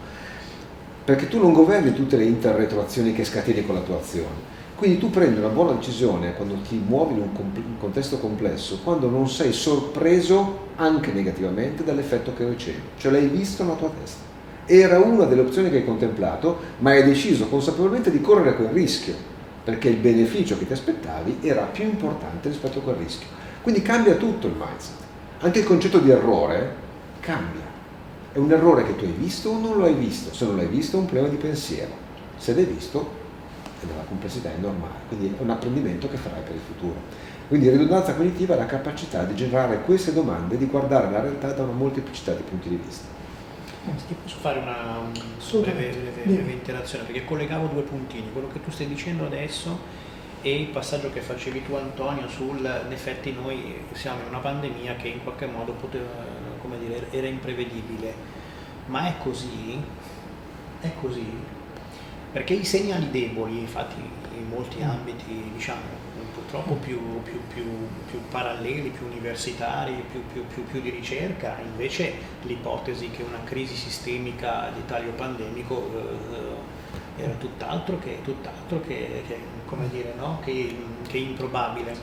Perché tu non governi tutte le interretroazioni che scateni con la tua azione quindi tu prendi una buona decisione quando ti muovi in un, un contesto complesso, quando non sei sorpreso anche negativamente dall'effetto che ricevi, cioè l'hai visto nella tua testa. Era una delle opzioni che hai contemplato, ma hai deciso consapevolmente di correre quel rischio, perché il beneficio che ti aspettavi era più importante rispetto a quel rischio. Quindi cambia tutto il mindset. Anche il concetto di errore cambia. È un errore che tu hai visto o non lo hai visto. Se non l'hai visto è un problema di pensiero. Se l'hai visto e della complessità è normale, quindi è un apprendimento che farai per il futuro. Quindi ridondanza cognitiva è la capacità di generare queste domande, e di guardare la realtà da una molteplicità di punti di vista. Posso fare una, una breve, breve, breve interazione perché collegavo due puntini, quello che tu stai dicendo adesso e il passaggio che facevi tu Antonio sul in effetti noi siamo in una pandemia che in qualche modo poteva, come dire, era imprevedibile. Ma è così? È così perché i segnali deboli, infatti in molti ambiti diciamo purtroppo più, più, più, più paralleli, più universitari, più, di ricerca, invece l'ipotesi che una crisi sistemica di taglio pandemico eh, era tutt'altro che, tutt'altro che, che, dire, no? che, che improbabile.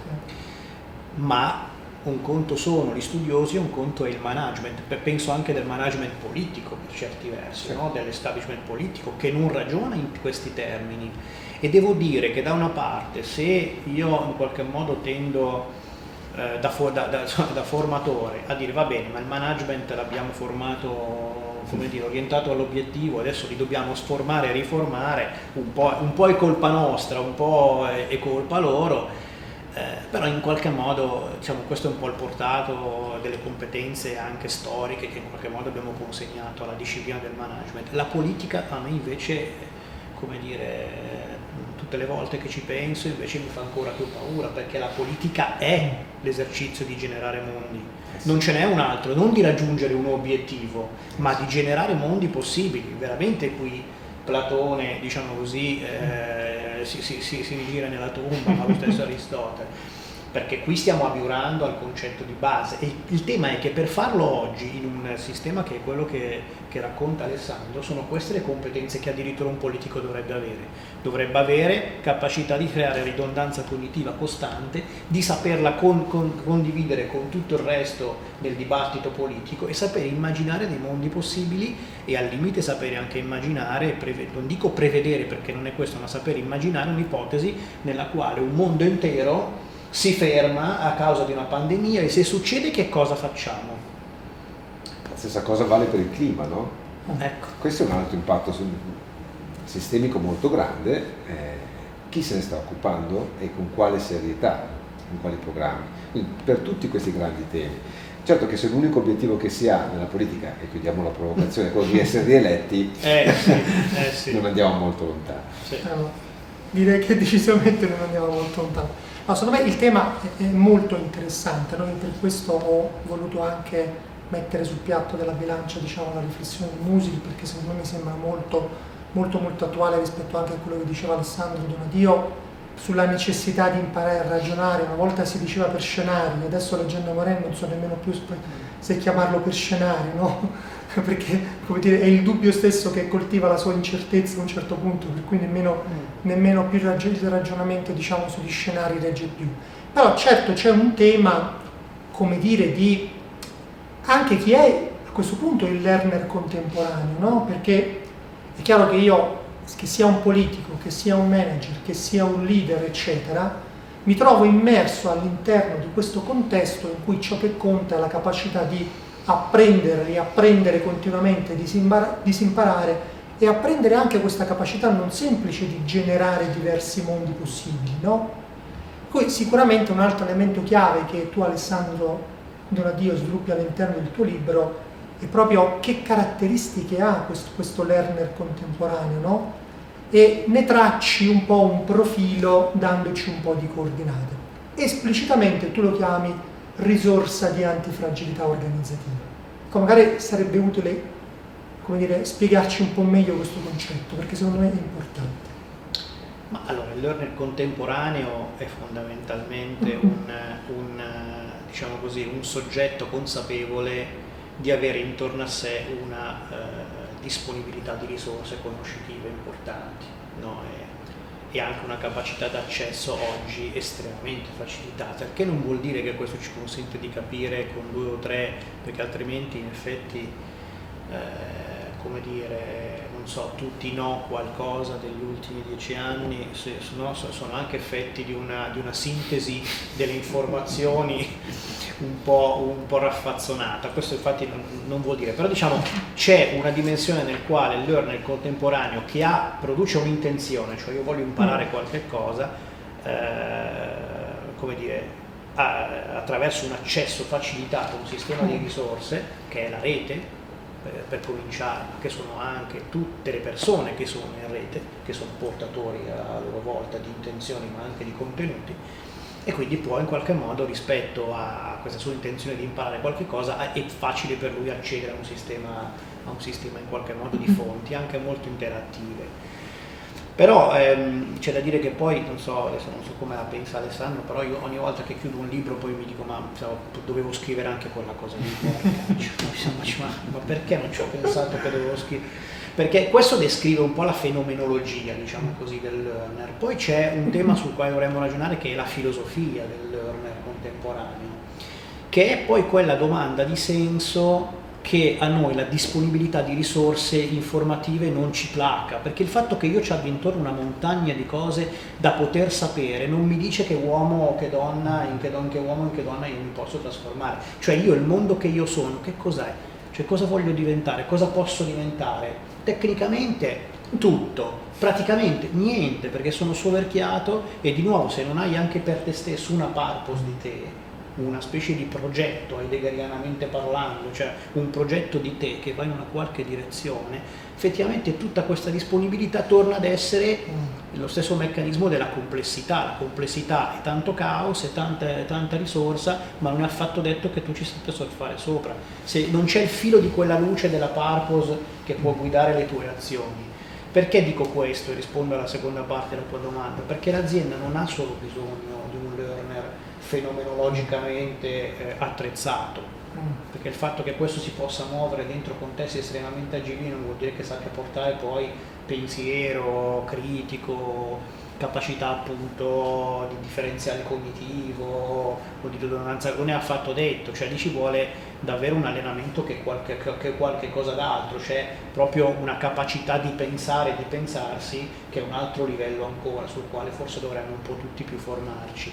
Ma un conto sono gli studiosi, un conto è il management, penso anche del management politico per certi versi, no? dell'establishment politico che non ragiona in questi termini. E devo dire che da una parte se io in qualche modo tendo eh, da, for, da, da, da, formatore a dire va bene ma il management l'abbiamo formato come dire, orientato all'obiettivo, adesso li dobbiamo sformare e riformare, un po', un po', è colpa nostra, un po' è, è colpa loro, eh, però in qualche modo diciamo, questo è un po' il portato delle competenze anche storiche che in qualche modo abbiamo consegnato alla disciplina del management. La politica a me invece, come dire, tutte le volte che ci penso invece mi fa ancora più paura perché la politica è l'esercizio di generare mondi, eh non ce n'è un altro, non di raggiungere un obiettivo, ma di generare mondi possibili, veramente qui Platone, diciamo così, eh, si, si, si, si rigira nella tomba, ma lo stesso Aristotele perché qui stiamo abiurando al concetto di base. E il tema è che per farlo oggi in un sistema che è quello che, che, racconta Alessandro sono queste le competenze che addirittura un politico dovrebbe avere. Dovrebbe avere capacità di creare ridondanza cognitiva costante di saperla con, con, condividere con tutto il resto del dibattito politico e sapere immaginare dei mondi possibili e al limite sapere anche immaginare preve, non dico prevedere perché non è questo ma sapere immaginare un'ipotesi nella quale un mondo intero si ferma a causa di una pandemia e se succede che cosa facciamo? La stessa cosa vale per il clima, no? Ecco. Questo è un altro impatto sistemico molto grande. Eh, chi se ne sta occupando e con quale serietà, con quali programmi? Quindi per tutti questi grandi temi. Certo che se l'unico obiettivo che si ha nella politica, e chiudiamo la provocazione, è quello di essere rieletti, eh, sì, eh, sì. non andiamo molto lontano. Sì. Allora, direi che decisamente non andiamo molto lontano. No, secondo me il tema è molto interessante, no? per questo ho voluto anche mettere sul piatto della bilancia diciamo, la riflessione di Music, perché secondo me mi sembra molto, molto, molto attuale rispetto anche a quello che diceva Alessandro Donadio sulla necessità di imparare a ragionare. Una volta si diceva per scenari, adesso leggendo Moren non so nemmeno più se chiamarlo per scenari, no? perché dire, è il dubbio stesso che coltiva la sua incertezza a un certo punto, per cui nemmeno, mm. nemmeno più il ragionamento diciamo, sugli scenari regge più. Però certo c'è un tema, come dire, di anche chi è a questo punto il learner contemporaneo, no? perché è chiaro che io, che sia un politico, che sia un manager, che sia un leader, eccetera, mi trovo immerso all'interno di questo contesto in cui ciò che conta è la capacità di apprendere, riapprendere continuamente, disimparare e apprendere anche questa capacità non semplice di generare diversi mondi possibili. No? Poi sicuramente un altro elemento chiave che tu Alessandro Donadio sviluppi all'interno del tuo libro è proprio che caratteristiche ha questo, questo learner contemporaneo, no? E ne tracci un po' un profilo dandoci un po' di coordinate. Esplicitamente tu lo chiami risorsa di antifragilità organizzativa. Ecco, magari sarebbe utile dire, spiegarci un po' meglio questo concetto, perché secondo me è importante. Ma allora, il learner contemporaneo è fondamentalmente un, un, diciamo così, un, soggetto consapevole di avere intorno a sé una eh, disponibilità di risorse conoscitive importanti. No? E anche una capacità d'accesso oggi estremamente facilitata, che non vuol dire che questo ci consente di capire con due o tre, perché altrimenti in effetti, eh, come dire, non so, tutti no qualcosa degli ultimi dieci anni, se, no, sono anche effetti di una, di una sintesi delle informazioni un po', un po', raffazzonata, questo infatti non, non, vuol dire, però diciamo c'è una dimensione nel quale il learner contemporaneo che ha, produce un'intenzione, cioè io voglio imparare mm. qualche cosa, eh, come dire, a, attraverso un accesso facilitato a un sistema di mm. risorse che è la rete, eh, per cominciare, che sono anche tutte le persone che sono in rete, che sono portatori a loro volta di intenzioni ma anche di contenuti, e quindi può in qualche modo rispetto a questa sua intenzione di imparare qualche cosa è facile per lui accedere a un sistema, a un sistema in qualche modo di fonti anche molto interattive. Però ehm, c'è da dire che poi, non so, adesso non so come la pensa Alessandro, però io ogni volta che chiudo un libro poi mi dico ma so, dovevo scrivere anche quella cosa lì, ma, ma perché non ci ho pensato che dovevo scrivere? Perché questo descrive un po' la fenomenologia, diciamo così, del learner. Poi c'è un tema sul quale dovremmo ragionare che è la filosofia del learner contemporaneo, che è poi quella domanda di senso che a noi la disponibilità di risorse informative non ci placa, perché il fatto che io ci abbia intorno una montagna di cose da poter sapere non mi dice che uomo o che donna, in che, don, che uomo o in che donna io mi posso trasformare. Cioè io il mondo che io sono, che cos'è? Cioè cosa voglio diventare? Cosa posso diventare? Tecnicamente tutto, praticamente niente, perché sono soverchiato e di nuovo se non hai anche per te stesso una purpose di te, una specie di progetto heideggerianamente parlando, cioè un progetto di te che va in una qualche direzione, effettivamente tutta questa disponibilità torna ad essere lo stesso meccanismo della complessità. La complessità è tanto caos, è tanta, tanta risorsa, ma non è affatto detto che tu ci sappia surfare sopra. Se non c'è il filo di quella luce della purpose che può guidare le tue azioni. Perché dico questo e rispondo alla seconda parte della tua domanda? Perché l'azienda non ha solo bisogno di un learner fenomenologicamente eh, attrezzato, mm. perché il fatto che questo si possa muovere dentro contesti estremamente agili non vuol dire che sappia portare poi pensiero critico, capacità appunto di differenziale cognitivo o di dodonanza, non è affatto detto, cioè lì ci vuole davvero un allenamento che è qualche, che qualche cosa d'altro, c'è proprio una capacità di pensare e di pensarsi che è un altro livello ancora sul quale forse dovremmo un po' tutti più formarci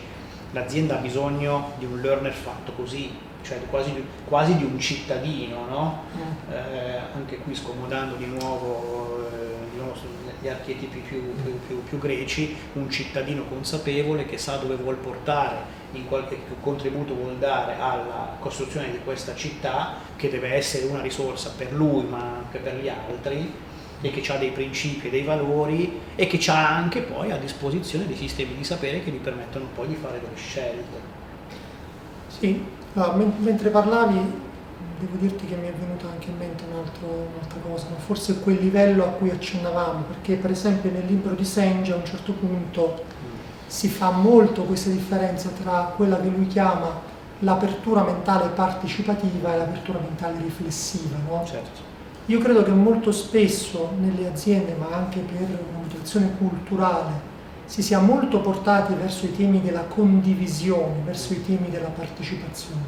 l'azienda ha bisogno di un learner fatto così, cioè quasi, quasi di un cittadino, no? Mm. eh, anche qui scomodando di nuovo, eh, di nuovo gli archetipi più, più, più, più, greci, un cittadino consapevole che sa dove vuol portare, in qualche contributo vuol dare alla costruzione di questa città, che deve essere una risorsa per lui ma anche per gli altri, e che ha dei principi e dei valori e che ha anche poi a disposizione dei sistemi di sapere che gli permettono poi di fare delle scelte. Sì, no, mentre parlavi devo dirti che mi è venuta anche in mente un altro, un'altra cosa, ma forse quel livello a cui accennavamo, perché per esempio nel libro di Senja a un certo punto si fa molto questa differenza tra quella che lui chiama l'apertura mentale partecipativa e l'apertura mentale riflessiva. No? Certo io credo che molto spesso nelle aziende, ma anche per una culturale, si sia molto portati verso i temi della condivisione, verso i temi della partecipazione,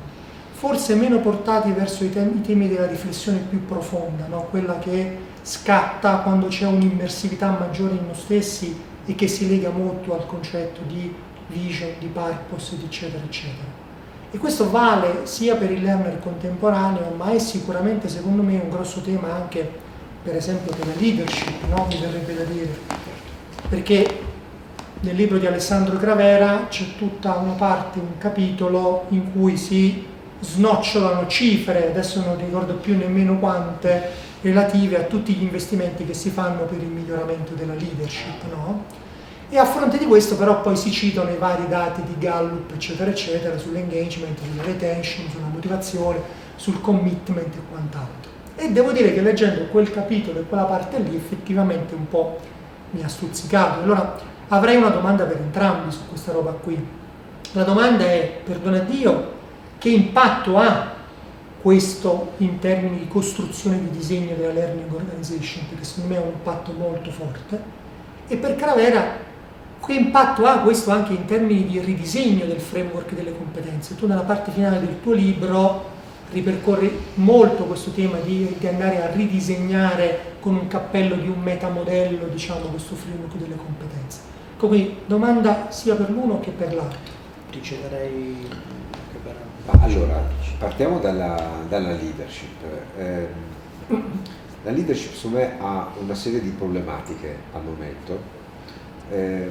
forse meno portati verso i temi, i temi della riflessione più profonda, no? quella che scatta quando c'è un'immersività maggiore in noi stessi e che si lega molto al concetto di vision, di purpose, eccetera, eccetera. E questo vale sia per il learner contemporaneo, ma è sicuramente secondo me un grosso tema anche per esempio per la leadership, no? mi verrebbe da dire. Perché nel libro di Alessandro Gravera c'è tutta una parte, un capitolo in cui si snocciolano cifre, adesso non ricordo più nemmeno quante, relative a tutti gli investimenti che si fanno per il miglioramento della leadership. No? E a fronte di questo però poi si citano i vari dati di Gallup, eccetera, eccetera, sull'engagement, sulla retention, sulla motivazione, sul commitment e quant'altro. E devo dire che leggendo quel capitolo e quella parte lì effettivamente un po' mi ha stuzzicato. Allora avrei una domanda per entrambi su questa roba qui. La domanda è, perdona Dio, che impatto ha questo in termini di costruzione di disegno della learning organization, perché secondo me ha un impatto molto forte. E per Cravera che impatto ha questo anche in termini di ridisegno del framework delle competenze? Tu nella parte finale del tuo libro ripercorri molto questo tema di, di andare a ridisegnare con un cappello di un metamodello diciamo, questo framework delle competenze. Ecco qui, domanda sia per l'uno che per l'altro. Ti cederei allora, partiamo dalla, dalla leadership. Eh, la leadership secondo me ha una serie di problematiche al momento. Eh,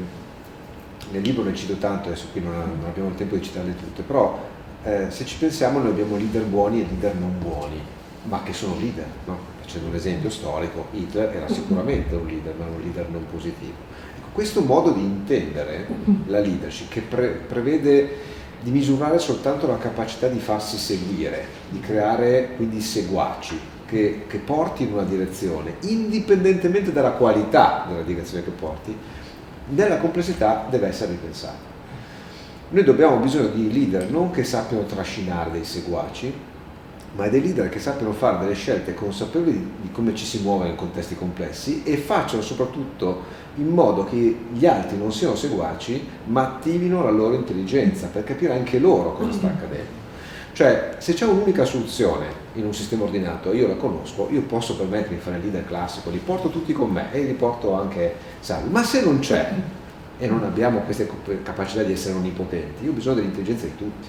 nel libro ne cito tanto, adesso qui non, abbiamo il tempo di citarle tutte, però eh, se ci pensiamo noi abbiamo leader buoni e leader non buoni, ma che sono leader, no? facendo un esempio storico, Hitler era sicuramente un leader, ma un leader non positivo. Ecco, questo modo di intendere la leadership che pre- prevede di misurare soltanto la capacità di farsi seguire, di creare quindi seguaci, che, che porti in una direzione, indipendentemente dalla qualità della direzione che porti, nella complessità deve essere ripensato. Noi dobbiamo bisogno di leader non che sappiano trascinare dei seguaci, ma dei leader che sappiano fare delle scelte consapevoli di come ci si muove in contesti complessi e facciano soprattutto in modo che gli altri non siano seguaci, ma attivino la loro intelligenza per capire anche loro cosa sta accadendo. Cioè, se c'è un'unica soluzione in un sistema ordinato, io la conosco, io posso permettermi di fare il leader classico, li porto tutti con me e li porto anche salvi. Ma se non c'è e non abbiamo queste capacità di essere onnipotenti, io ho bisogno dell'intelligenza di tutti.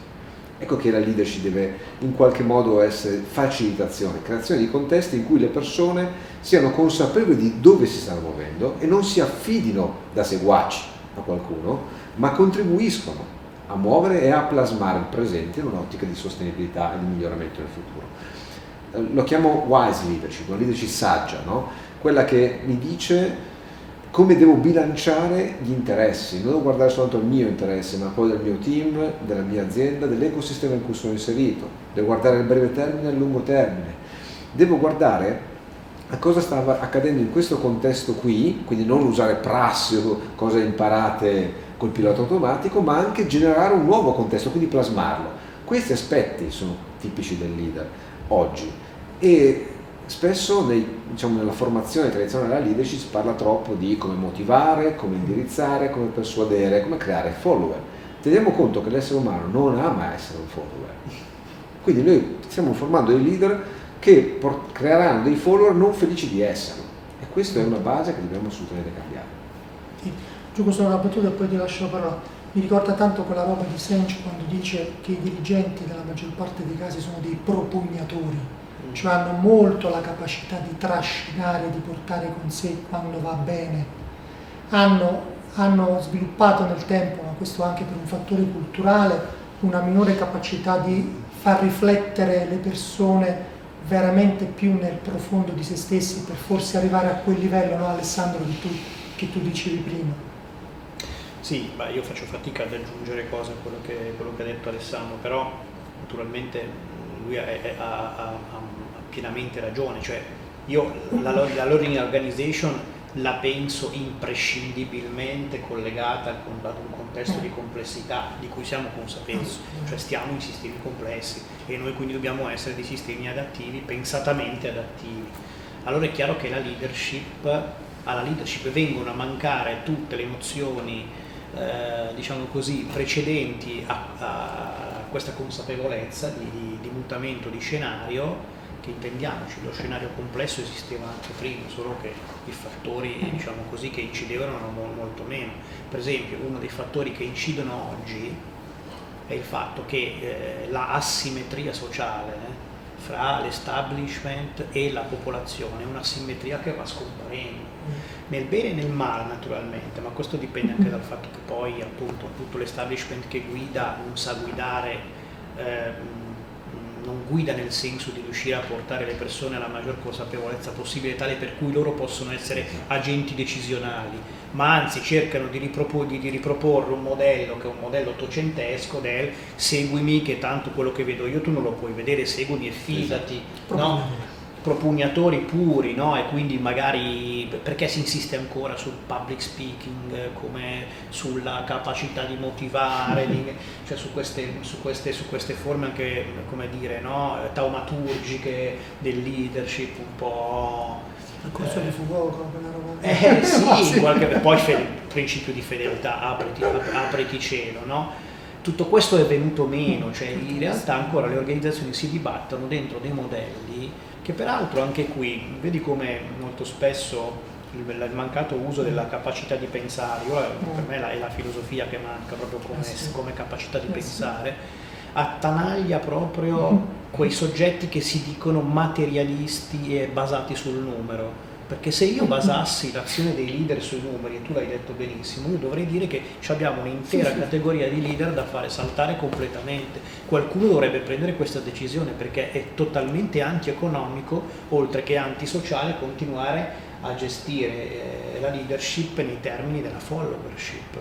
Ecco che la leadership deve in qualche modo essere facilitazione, creazione di contesti in cui le persone siano consapevoli di dove si stanno muovendo e non si affidino da seguaci a qualcuno, ma contribuiscono a muovere e a plasmare il presente in un'ottica di sostenibilità e di miglioramento del futuro. Eh, lo chiamo wise leadership, una leadership saggia, no? quella che mi dice come devo bilanciare gli interessi, non devo guardare soltanto il mio interesse, ma poi del mio team, della mia azienda, dell'ecosistema in cui sono inserito, devo guardare il breve termine e il lungo termine, devo guardare a cosa stava accadendo in questo contesto qui, quindi non usare prassi o cose imparate col pilota automatico, ma anche generare un nuovo contesto, quindi plasmarlo. Questi aspetti sono tipici del leader oggi e spesso nei, diciamo, nella formazione tradizionale della leadership si parla troppo di come motivare, come indirizzare, come persuadere, come creare follower. Teniamo conto che l'essere umano non ama essere un follower. Quindi noi stiamo formando dei leader che creeranno dei follower non felici di esserlo. E questa è una base che dobbiamo assolutamente cambiare. Giusto solo una battuta e poi ti lascio la parola. Mi ricorda tanto quella roba di Sench quando dice che i dirigenti nella maggior parte dei casi sono dei propugnatori, mm. cioè hanno molto la capacità di trascinare, di portare con sé quando va bene. Hanno, hanno sviluppato nel tempo, ma questo anche per un fattore culturale, una minore capacità di far riflettere le persone veramente più nel profondo di se stessi per forse arrivare a quel livello, no Alessandro, che tu, che tu dicevi prima. Sì, beh, io faccio fatica ad aggiungere cose a quello che, quello che ha detto Alessandro, però naturalmente lui ha, ha, ha, ha pienamente ragione, cioè io la, la learning organization la penso imprescindibilmente collegata ad un contesto di complessità di cui siamo consapevoli, cioè stiamo in sistemi complessi e noi quindi dobbiamo essere dei sistemi adattivi, pensatamente adattivi. Allora è chiaro che la leadership, alla leadership vengono a mancare tutte le nozioni eh, diciamo così, precedenti a, a, questa consapevolezza di, di, di, mutamento di scenario che intendiamoci, lo scenario complesso esisteva anche prima, solo che i fattori diciamo così, che incidevano erano molto meno. Per esempio uno dei fattori che incidono oggi è il fatto che eh, la asimmetria sociale eh, fra l'establishment e la popolazione è una simmetria che va scomparendo nel bene e nel male naturalmente, ma questo dipende anche dal fatto che poi appunto tutto l'establishment che guida non sa guidare, eh, non guida nel senso di riuscire a portare le persone alla maggior consapevolezza possibile, tale per cui loro possono essere agenti decisionali, ma anzi cercano di, riproporre, di riproporre un modello che è un modello ottocentesco del seguimi che tanto quello che vedo io tu non lo puoi vedere, seguimi e fidati. Esatto. No? Propugnatori puri, no? e quindi magari perché si insiste ancora sul public speaking come sulla capacità di motivare, di, cioè su queste, su, queste, su queste, forme anche come dire, no? taumaturgiche del leadership un po'... Il corso eh, di Foucault, quella roba. Eh sì, qualche, poi il principio di fedeltà, apriti, apriti cielo, no? tutto questo è venuto meno, cioè in realtà ancora le organizzazioni si dibattono dentro dei modelli che peraltro anche qui vedi come molto spesso il, mancato uso della capacità di pensare, io, per me è la filosofia che manca proprio come, eh come capacità di eh pensare, attanaglia proprio quei soggetti che si dicono materialisti e basati sul numero perché se io basassi l'azione dei leader sui numeri, e tu l'hai detto benissimo, io dovrei dire che abbiamo un'intera categoria di leader da fare saltare completamente. Qualcuno dovrebbe prendere questa decisione perché è totalmente anti-economico, oltre che antisociale, continuare a gestire eh, la leadership nei termini della followership.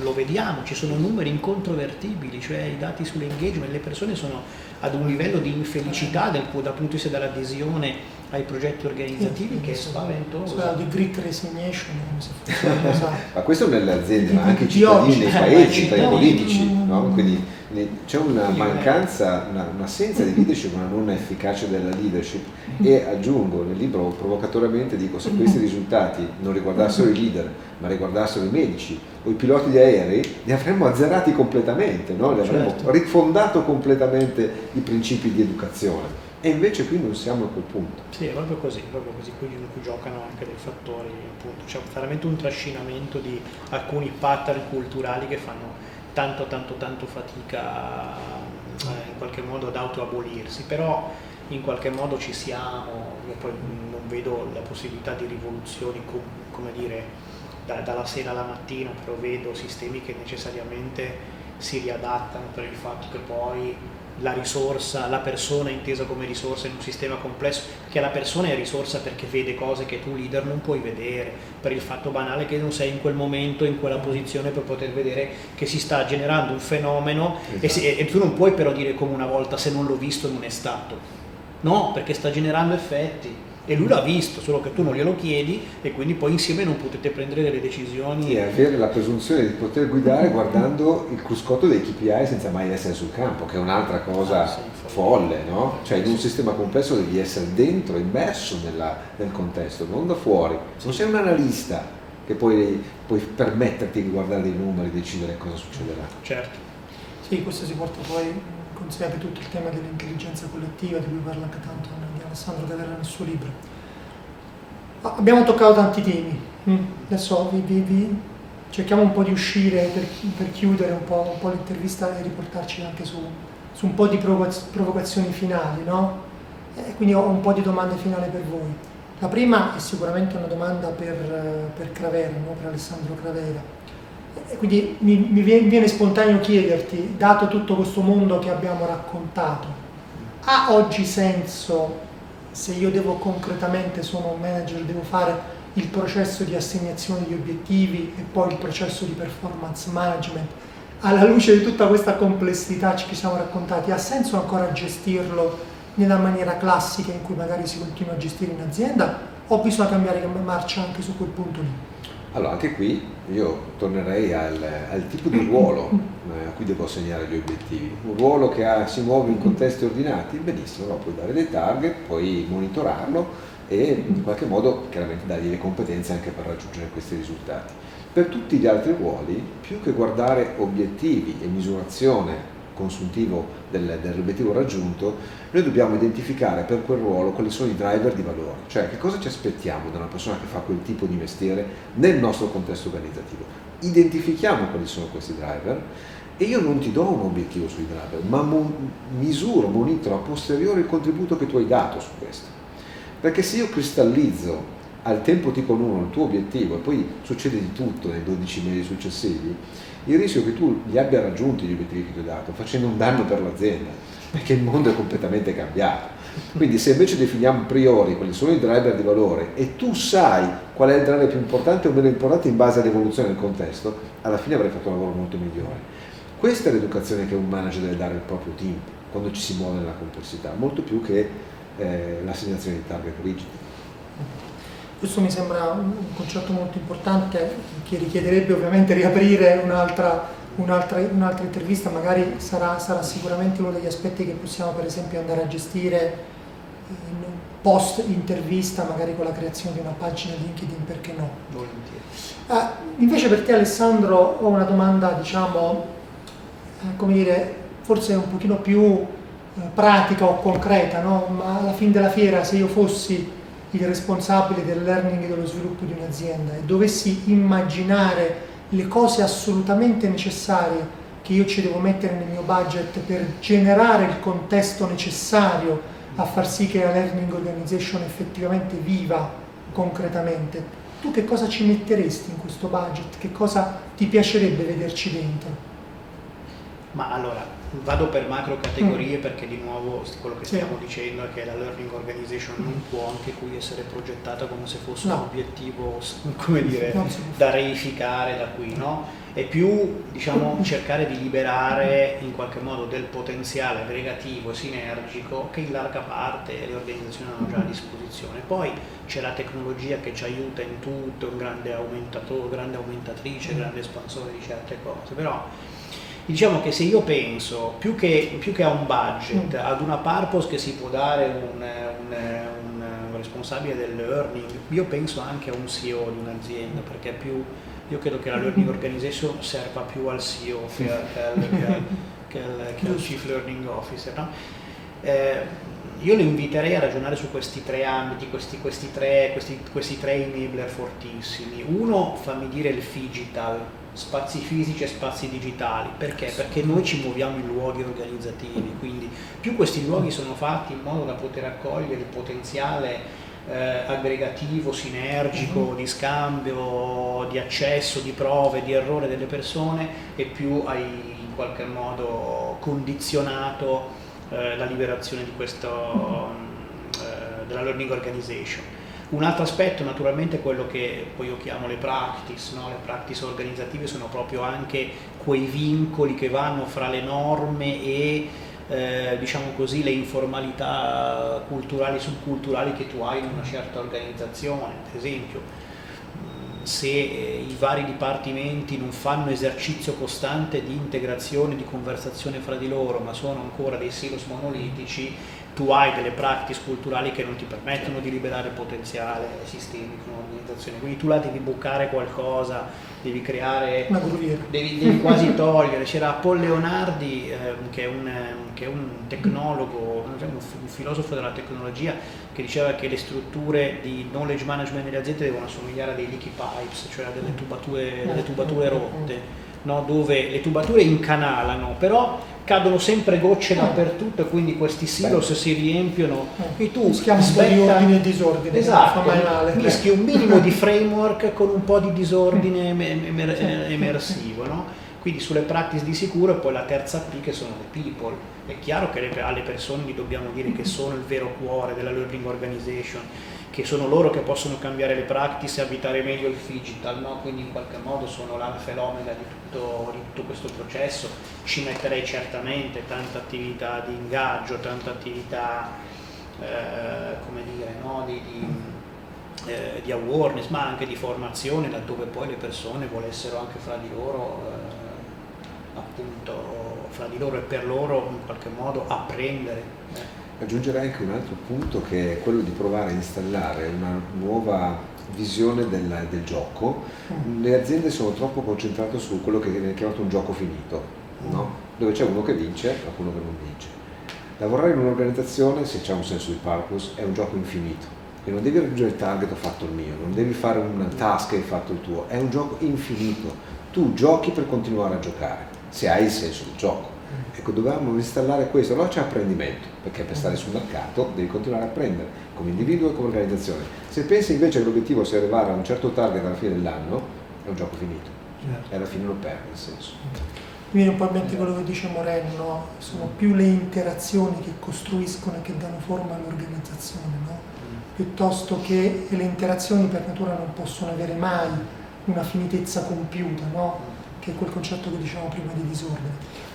lo vediamo, ci sono numeri incontrovertibili, cioè i dati sull'engagement, le persone sono ad un livello di infelicità del, dal punto di vista dell'adesione ai progetti organizzativi che è spaventoso. di great resignation, come una cosa... ma questo nelle aziende, ma anche i cittadini nei paesi, tra i politici, no? Quindi c'è una mancanza, una, un'assenza di leadership, una non efficacia della leadership e aggiungo nel libro provocatoriamente dico se questi risultati non riguardassero i leader ma riguardassero i medici o i piloti di aerei li avremmo azzerati completamente, no? li avremmo certo. rifondato completamente i principi di educazione e invece qui non siamo a quel punto. Sì, è proprio così, proprio così, qui, qui giocano anche dei fattori, appunto, c'è veramente un trascinamento di alcuni pattern culturali che fanno tanto tanto tanto fatica eh, in qualche modo ad autoabolirsi, però in qualche modo ci siamo, io poi non vedo la possibilità di rivoluzioni com, come dire da, dalla sera alla mattina, però vedo sistemi che necessariamente si riadattano per il fatto che poi la risorsa, la persona intesa come risorsa in un sistema complesso, che la persona è risorsa perché vede cose che tu leader non puoi vedere, per il fatto banale che non sei in quel momento, in quella posizione per poter vedere che si sta generando un fenomeno esatto. e, se, e tu non puoi però dire come una volta se non l'ho visto non è stato, no, perché sta generando effetti e lui l'ha visto, solo che tu non glielo chiedi e quindi poi insieme non potete prendere delle decisioni. E avere la presunzione di poter guidare guardando il cruscotto dei KPI senza mai essere sul campo, che è un'altra cosa ah, sì, folle, no? Cioè in un sistema complesso devi essere dentro, immerso nella, nel contesto, non da fuori. Non sei un analista che puoi, puoi permetterti di guardare dei numeri e decidere cosa succederà. Certo. Sì, questo si porta poi considerate tutto il tema dell'intelligenza collettiva di cui parla anche tanto Alessandro Cadera nel suo libro. Ah, abbiamo toccato tanti temi, mm. adesso vi, vi, vi cerchiamo un po' di uscire per, per chiudere un po', un po', l'intervista e riportarci anche su, su un po' di provocazioni finali, no? E quindi ho un po' di domande finali per voi. La prima è sicuramente una domanda per, per Cravera, no? per Alessandro Cravera quindi mi, mi, viene spontaneo chiederti, dato tutto questo mondo che abbiamo raccontato, ha oggi senso, se io devo concretamente, sono un manager, devo fare il processo di assegnazione di obiettivi e poi il processo di performance management, alla luce di tutta questa complessità che ci siamo raccontati, ha senso ancora gestirlo nella maniera classica in cui magari si continua a gestire in azienda o bisogna cambiare marcia anche su quel punto lì? Allora, anche qui io tornerei al, al tipo di ruolo eh, a cui devo assegnare gli obiettivi. Un ruolo che ha, si muove in contesti ordinati, benissimo, no? puoi dare dei target, puoi monitorarlo e in qualche modo chiaramente dargli le competenze anche per raggiungere questi risultati. Per tutti gli altri ruoli, più che guardare obiettivi e misurazione consuntivo del, dell'obiettivo raggiunto, noi dobbiamo identificare per quel ruolo quali sono i driver di valore, cioè che cosa ci aspettiamo da una persona che fa quel tipo di mestiere nel nostro contesto organizzativo. Identifichiamo quali sono questi driver e io non ti do un obiettivo sui driver, ma mon- misuro, monitoro a posteriori il contributo che tu hai dato su questo. Perché se io cristallizzo al tempo T con 1 il tuo obiettivo e poi succede di tutto nei 12 mesi successivi, il rischio che tu li abbia raggiunti gli obiettivi che ti ho dato facendo un danno per l'azienda, perché il mondo è completamente cambiato. Quindi se invece definiamo a priori quali sono i driver di valore e tu sai qual è il driver più importante o meno importante in base all'evoluzione del contesto, alla fine avrai fatto un lavoro molto migliore. Questa è l'educazione che un manager deve dare al proprio team quando ci si muove nella complessità, molto più che eh, l'assegnazione di target rigidi. Questo mi sembra un concetto molto importante che richiederebbe ovviamente riaprire un'altra, un'altra, un'altra intervista, magari sarà, sarà, sicuramente uno degli aspetti che possiamo per esempio andare a gestire in post intervista, magari con la creazione di una pagina LinkedIn, perché no? Uh, invece per te Alessandro ho una domanda, diciamo, uh, come dire, forse un pochino più uh, pratica o concreta, no? ma alla fine della fiera se io fossi il responsabile del learning e dello sviluppo di un'azienda e dovessi immaginare le cose assolutamente necessarie che io ci devo mettere nel mio budget per generare il contesto necessario a far sì che la learning organization effettivamente viva concretamente, tu che cosa ci metteresti in questo budget? Che cosa ti piacerebbe vederci dentro? Ma allora, vado per macro categorie mm. perché di nuovo quello che stiamo sì. dicendo è che la learning organization non può anche qui essere progettata come se fosse no. un obiettivo, come dire, no, da reificare da qui, no? È più diciamo, cercare di liberare in qualche modo del potenziale aggregativo e sinergico che in larga parte le organizzazioni hanno già a disposizione. Poi c'è la tecnologia che ci aiuta in tutto, un grande aumentatore, grande aumentatrice, grande espansore di certe cose, però diciamo che se io penso più che, più che a un budget, mm. ad una purpose che si può dare un, un, un, un responsabile del learning, io penso anche a un CEO di un'azienda perché più io credo che la learning organization serva più al CEO che, al, che, al, che, al, che al, che al Chief Learning Officer. No? Eh, io lo inviterei a ragionare su questi tre ambiti, questi, questi, tre, questi, questi tre enabler fortissimi. Uno, fammi dire il digital, spazi fisici e spazi digitali. Perché? Perché noi ci muoviamo in luoghi organizzativi, quindi più questi luoghi sono fatti in modo da poter accogliere il potenziale eh, aggregativo, sinergico, mm-hmm. di scambio, di accesso, di prove, di errore delle persone e più hai in qualche modo condizionato eh, la liberazione di questo, mm-hmm. eh, della learning organization. Un altro aspetto naturalmente è quello che poi io chiamo le practice, no? le practice organizzative sono proprio anche quei vincoli che vanno fra le norme e eh, diciamo così, le informalità culturali subculturali che tu hai in una certa organizzazione. Ad esempio, se eh, i vari dipartimenti non fanno esercizio costante di integrazione, di conversazione fra di loro, ma sono ancora dei silos monolitici, tu hai delle practice culturali che non ti permettono di liberare potenziale sistemico in un'organizzazione, quindi tu là devi bucare qualcosa, devi creare, devi, devi, quasi togliere. C'era Paul Leonardi eh, che, è un, che, è un, tecnologo, un filosofo della tecnologia che diceva che le strutture di knowledge management delle aziende devono assomigliare a dei leaky pipes, cioè a delle tubature, delle tubature rotte. No, dove le tubature incanalano, però cadono sempre gocce dappertutto e quindi questi silos Beh. si riempiono. Eh. e tu mischiamo un po' di ordine e disordine esatto, mischi un minimo di framework con un po' di disordine emer- emersivo no? quindi sulle practice di sicuro e poi la terza P che sono le people. È chiaro che alle persone gli dobbiamo dire che sono il vero cuore della learning organization che sono loro che possono cambiare le practice e abitare meglio il digital, no? quindi in qualche modo sono l'alfa l'omega di tutto, di tutto questo processo. Ci metterei certamente tanta attività di ingaggio, tanta attività eh, come dire, no? di, di, eh, di, awareness, ma anche di formazione, laddove poi le persone volessero anche fra di loro, eh, appunto, fra di loro e per loro in qualche modo apprendere. Aggiungerei anche un altro punto che è quello di provare a installare una nuova visione del, del gioco. Mm. Le aziende sono troppo concentrate su quello che viene chiamato un gioco finito, no? Mm. dove c'è uno che vince e uno che non vince. Lavorare in un'organizzazione, se c'è un senso di purpose, è un gioco infinito e non devi raggiungere il target ho fatto il mio, non devi fare un task e hai fatto il tuo, è un gioco infinito. Tu giochi per continuare a giocare, se hai il senso del gioco. Ecco, dovevamo installare questo, allora c'è apprendimento, perché per stare sul mercato devi continuare a apprendere, come individuo e come organizzazione. Se pensi invece che l'obiettivo sia arrivare a un certo target alla fine dell'anno, è un gioco finito, certo. e alla fine lo perdi il senso. Mi viene un po' in mente quello che dice Moreno, sono più le interazioni che costruiscono e che danno forma all'organizzazione, no? Mm. piuttosto che le interazioni per natura non possono avere mai una finitezza compiuta, no? che è quel concetto che dicevamo prima di disordine.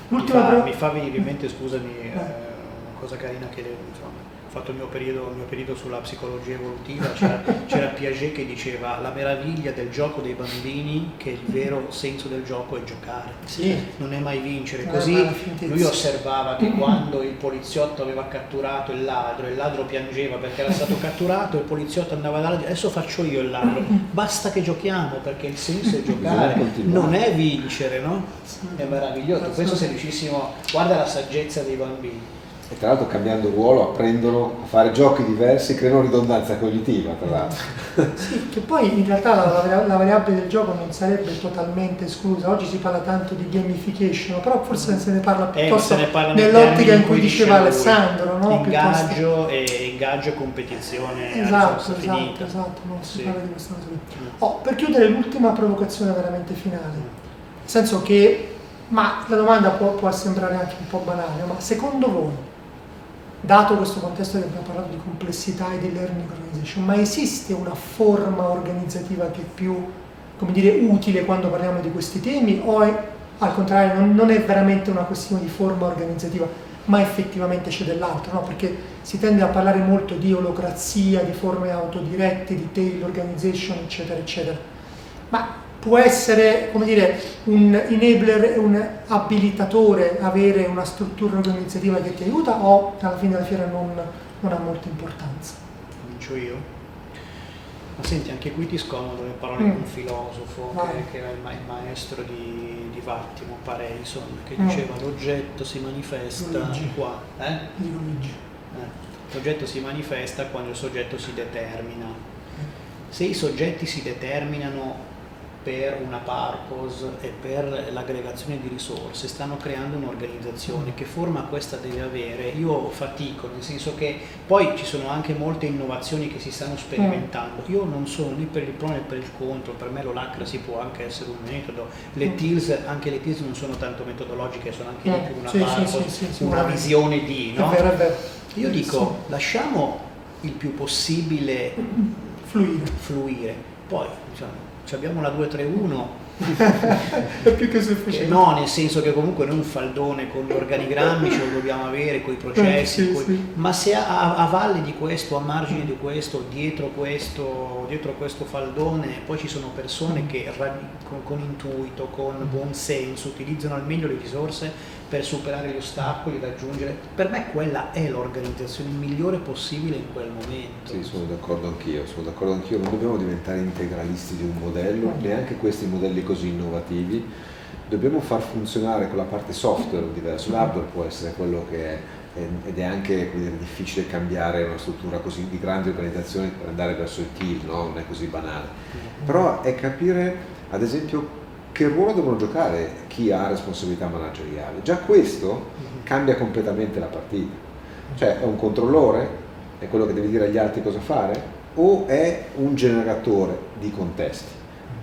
Mi fa, mi fa venire in mente, scusami, eh, una cosa carina che insomma, ho fatto il mio periodo, il mio periodo sulla psicologia evolutiva, c'era, c'era, Piaget che diceva la meraviglia del gioco dei bambini che il vero senso del gioco è giocare, sì. non è mai vincere. Così lui osservava che quando il poliziotto aveva catturato il ladro e il ladro piangeva perché era stato catturato, il poliziotto andava da là adesso faccio io il ladro, basta che giochiamo perché il senso è giocare, non è vincere, no? È meraviglioso, questo se riuscissimo, guarda la saggezza dei bambini e tra l'altro cambiando ruolo apprendono a fare giochi diversi, creano ridondanza cognitiva tra l'altro. Sì, che poi in realtà la, la, variabile del gioco non sarebbe totalmente esclusa, oggi si parla tanto di gamification, però forse se ne parla eh, piuttosto eh, ne nell'ottica in cui diceva Alessandro, no? Ingaggio e, ingaggio e competizione esatto, esatto, esatto, no, si sì. parla di questa cosa. Oh, per chiudere l'ultima provocazione veramente finale, nel senso che Ma la domanda può, può sembrare anche un po' banale, ma secondo voi, dato questo contesto che abbiamo parlato di complessità e di learning organization, ma esiste una forma organizzativa che è più, dire, utile quando parliamo di questi temi o è, al contrario non, non è veramente una questione di forma organizzativa, ma effettivamente c'è dell'altro, no? perché si tende a parlare molto di olocrazia, di forme autodirette, di tail organization, eccetera, eccetera. Ma può essere come dire, un enabler, un abilitatore avere una struttura organizzativa che ti aiuta o alla fine della fiera non, non ha molta importanza? Comincio io. Ma senti, anche qui ti scomodo le parole mm. di un filosofo che, che, era il, ma- il maestro di, di Vattimo, Pareison, che mm. diceva l'oggetto si manifesta Luigi. qua. Eh? Eh. L'oggetto si manifesta quando il soggetto si determina. Se i soggetti si determinano per una purpose e per l'aggregazione di risorse, stanno creando un'organizzazione. Che forma questa deve avere? Io fatico, nel senso che poi ci sono anche molte innovazioni che si stanno sperimentando. Io non sono né per il pro né per il contro, per me l'olacracy può anche essere un metodo. Le TILS, anche le TILS non sono tanto metodologiche, sono anche di più una sì, purpose, sì, sì, una visione di... No? È vero, è vero. Io dico, lasciamo il più possibile fluire. fluire. Poi, diciamo, abbiamo la 231 è più che sufficiente. No, nel senso che comunque noi un faldone con gli organigrammi ce lo dobbiamo avere, con i processi, sì, coi... sì. ma se a, a, valle di questo, a margine di questo, dietro questo, dietro questo faldone, poi ci sono persone che con, con intuito, con buon senso, utilizzano al meglio le risorse per superare gli ostacoli, raggiungere. Per me quella è l'organizzazione migliore possibile in quel momento. Sì, sono d'accordo anch'io, sono d'accordo anch'io, non dobbiamo diventare integralisti di un modello, neanche questi modelli così innovativi. Dobbiamo far funzionare quella parte software diverso, l'hardware può essere quello che è ed è anche dire, difficile cambiare una struttura così di grandi organizzazioni per andare verso il team, no? non è così banale. Però è capire, ad esempio, che ruolo devono giocare chi ha responsabilità manageriale. Già questo mhm. cambia completamente la partita. Cioè è un controllore, è quello che deve dire agli altri cosa fare, o è un generatore di contesti,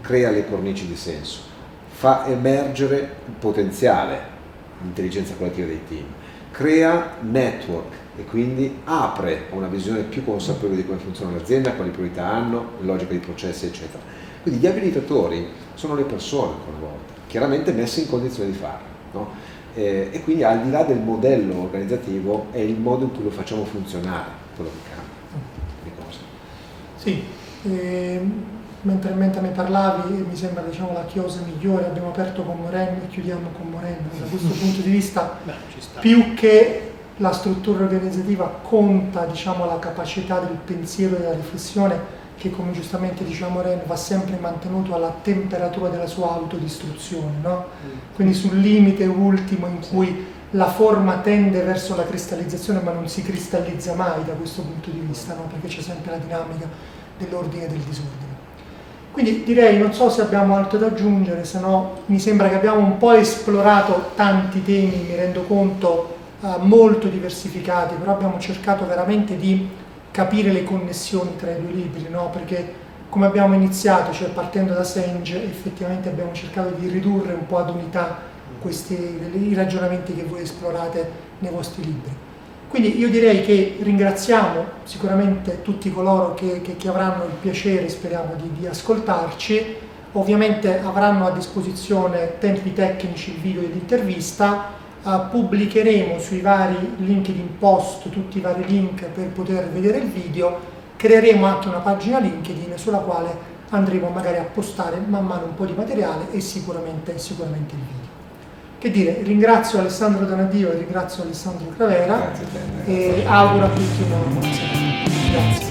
crea le cornici di senso, fa emergere il potenziale, l'intelligenza collettiva dei team, crea network e quindi apre a una visione più consapevole di come funziona l'azienda, quali priorità hanno, logica di processi, eccetera. Quindi gli abilitatori sono le persone ancora una volta, chiaramente messe in condizione di farlo. No? Eh, e quindi al di là del modello organizzativo è il modo in cui lo facciamo funzionare quello che cambia di cose. Sì, eh, mentre, mentre ne parlavi mi sembra diciamo, la chiosa migliore, abbiamo aperto con Moreno e chiudiamo con Moreno, da questo punto di vista Beh, più che la struttura organizzativa conta diciamo, la capacità del pensiero e della riflessione che come giustamente diciamo Ren va sempre mantenuto alla temperatura della sua autodistruzione, no? Mm. quindi sul limite ultimo in cui la forma tende verso la cristallizzazione ma non si cristallizza mai da questo punto di vista, no? perché c'è sempre la dinamica dell'ordine e del disordine. Quindi direi, non so se abbiamo altro da aggiungere, se no mi sembra che abbiamo un po' esplorato tanti temi, mi rendo conto, eh, molto diversificati, però abbiamo cercato veramente di capire le connessioni tra i due libri, no? perché come abbiamo iniziato, cioè partendo da Senge, effettivamente abbiamo cercato di ridurre un po' ad unità questi, i ragionamenti che voi esplorate nei vostri libri. Quindi io direi che ringraziamo sicuramente tutti coloro che, che, che avranno il piacere, speriamo, di, di, ascoltarci. Ovviamente avranno a disposizione tempi tecnici il video dell'intervista Uh, pubblicheremo sui vari LinkedIn post tutti i vari link per poter vedere il video, creeremo anche una pagina LinkedIn sulla quale andremo magari a postare man mano un po' di materiale e sicuramente, sicuramente il video. Che dire, ringrazio Alessandro Donadio e ringrazio Alessandro Cravera e auguro a tutti una buona serata. Grazie.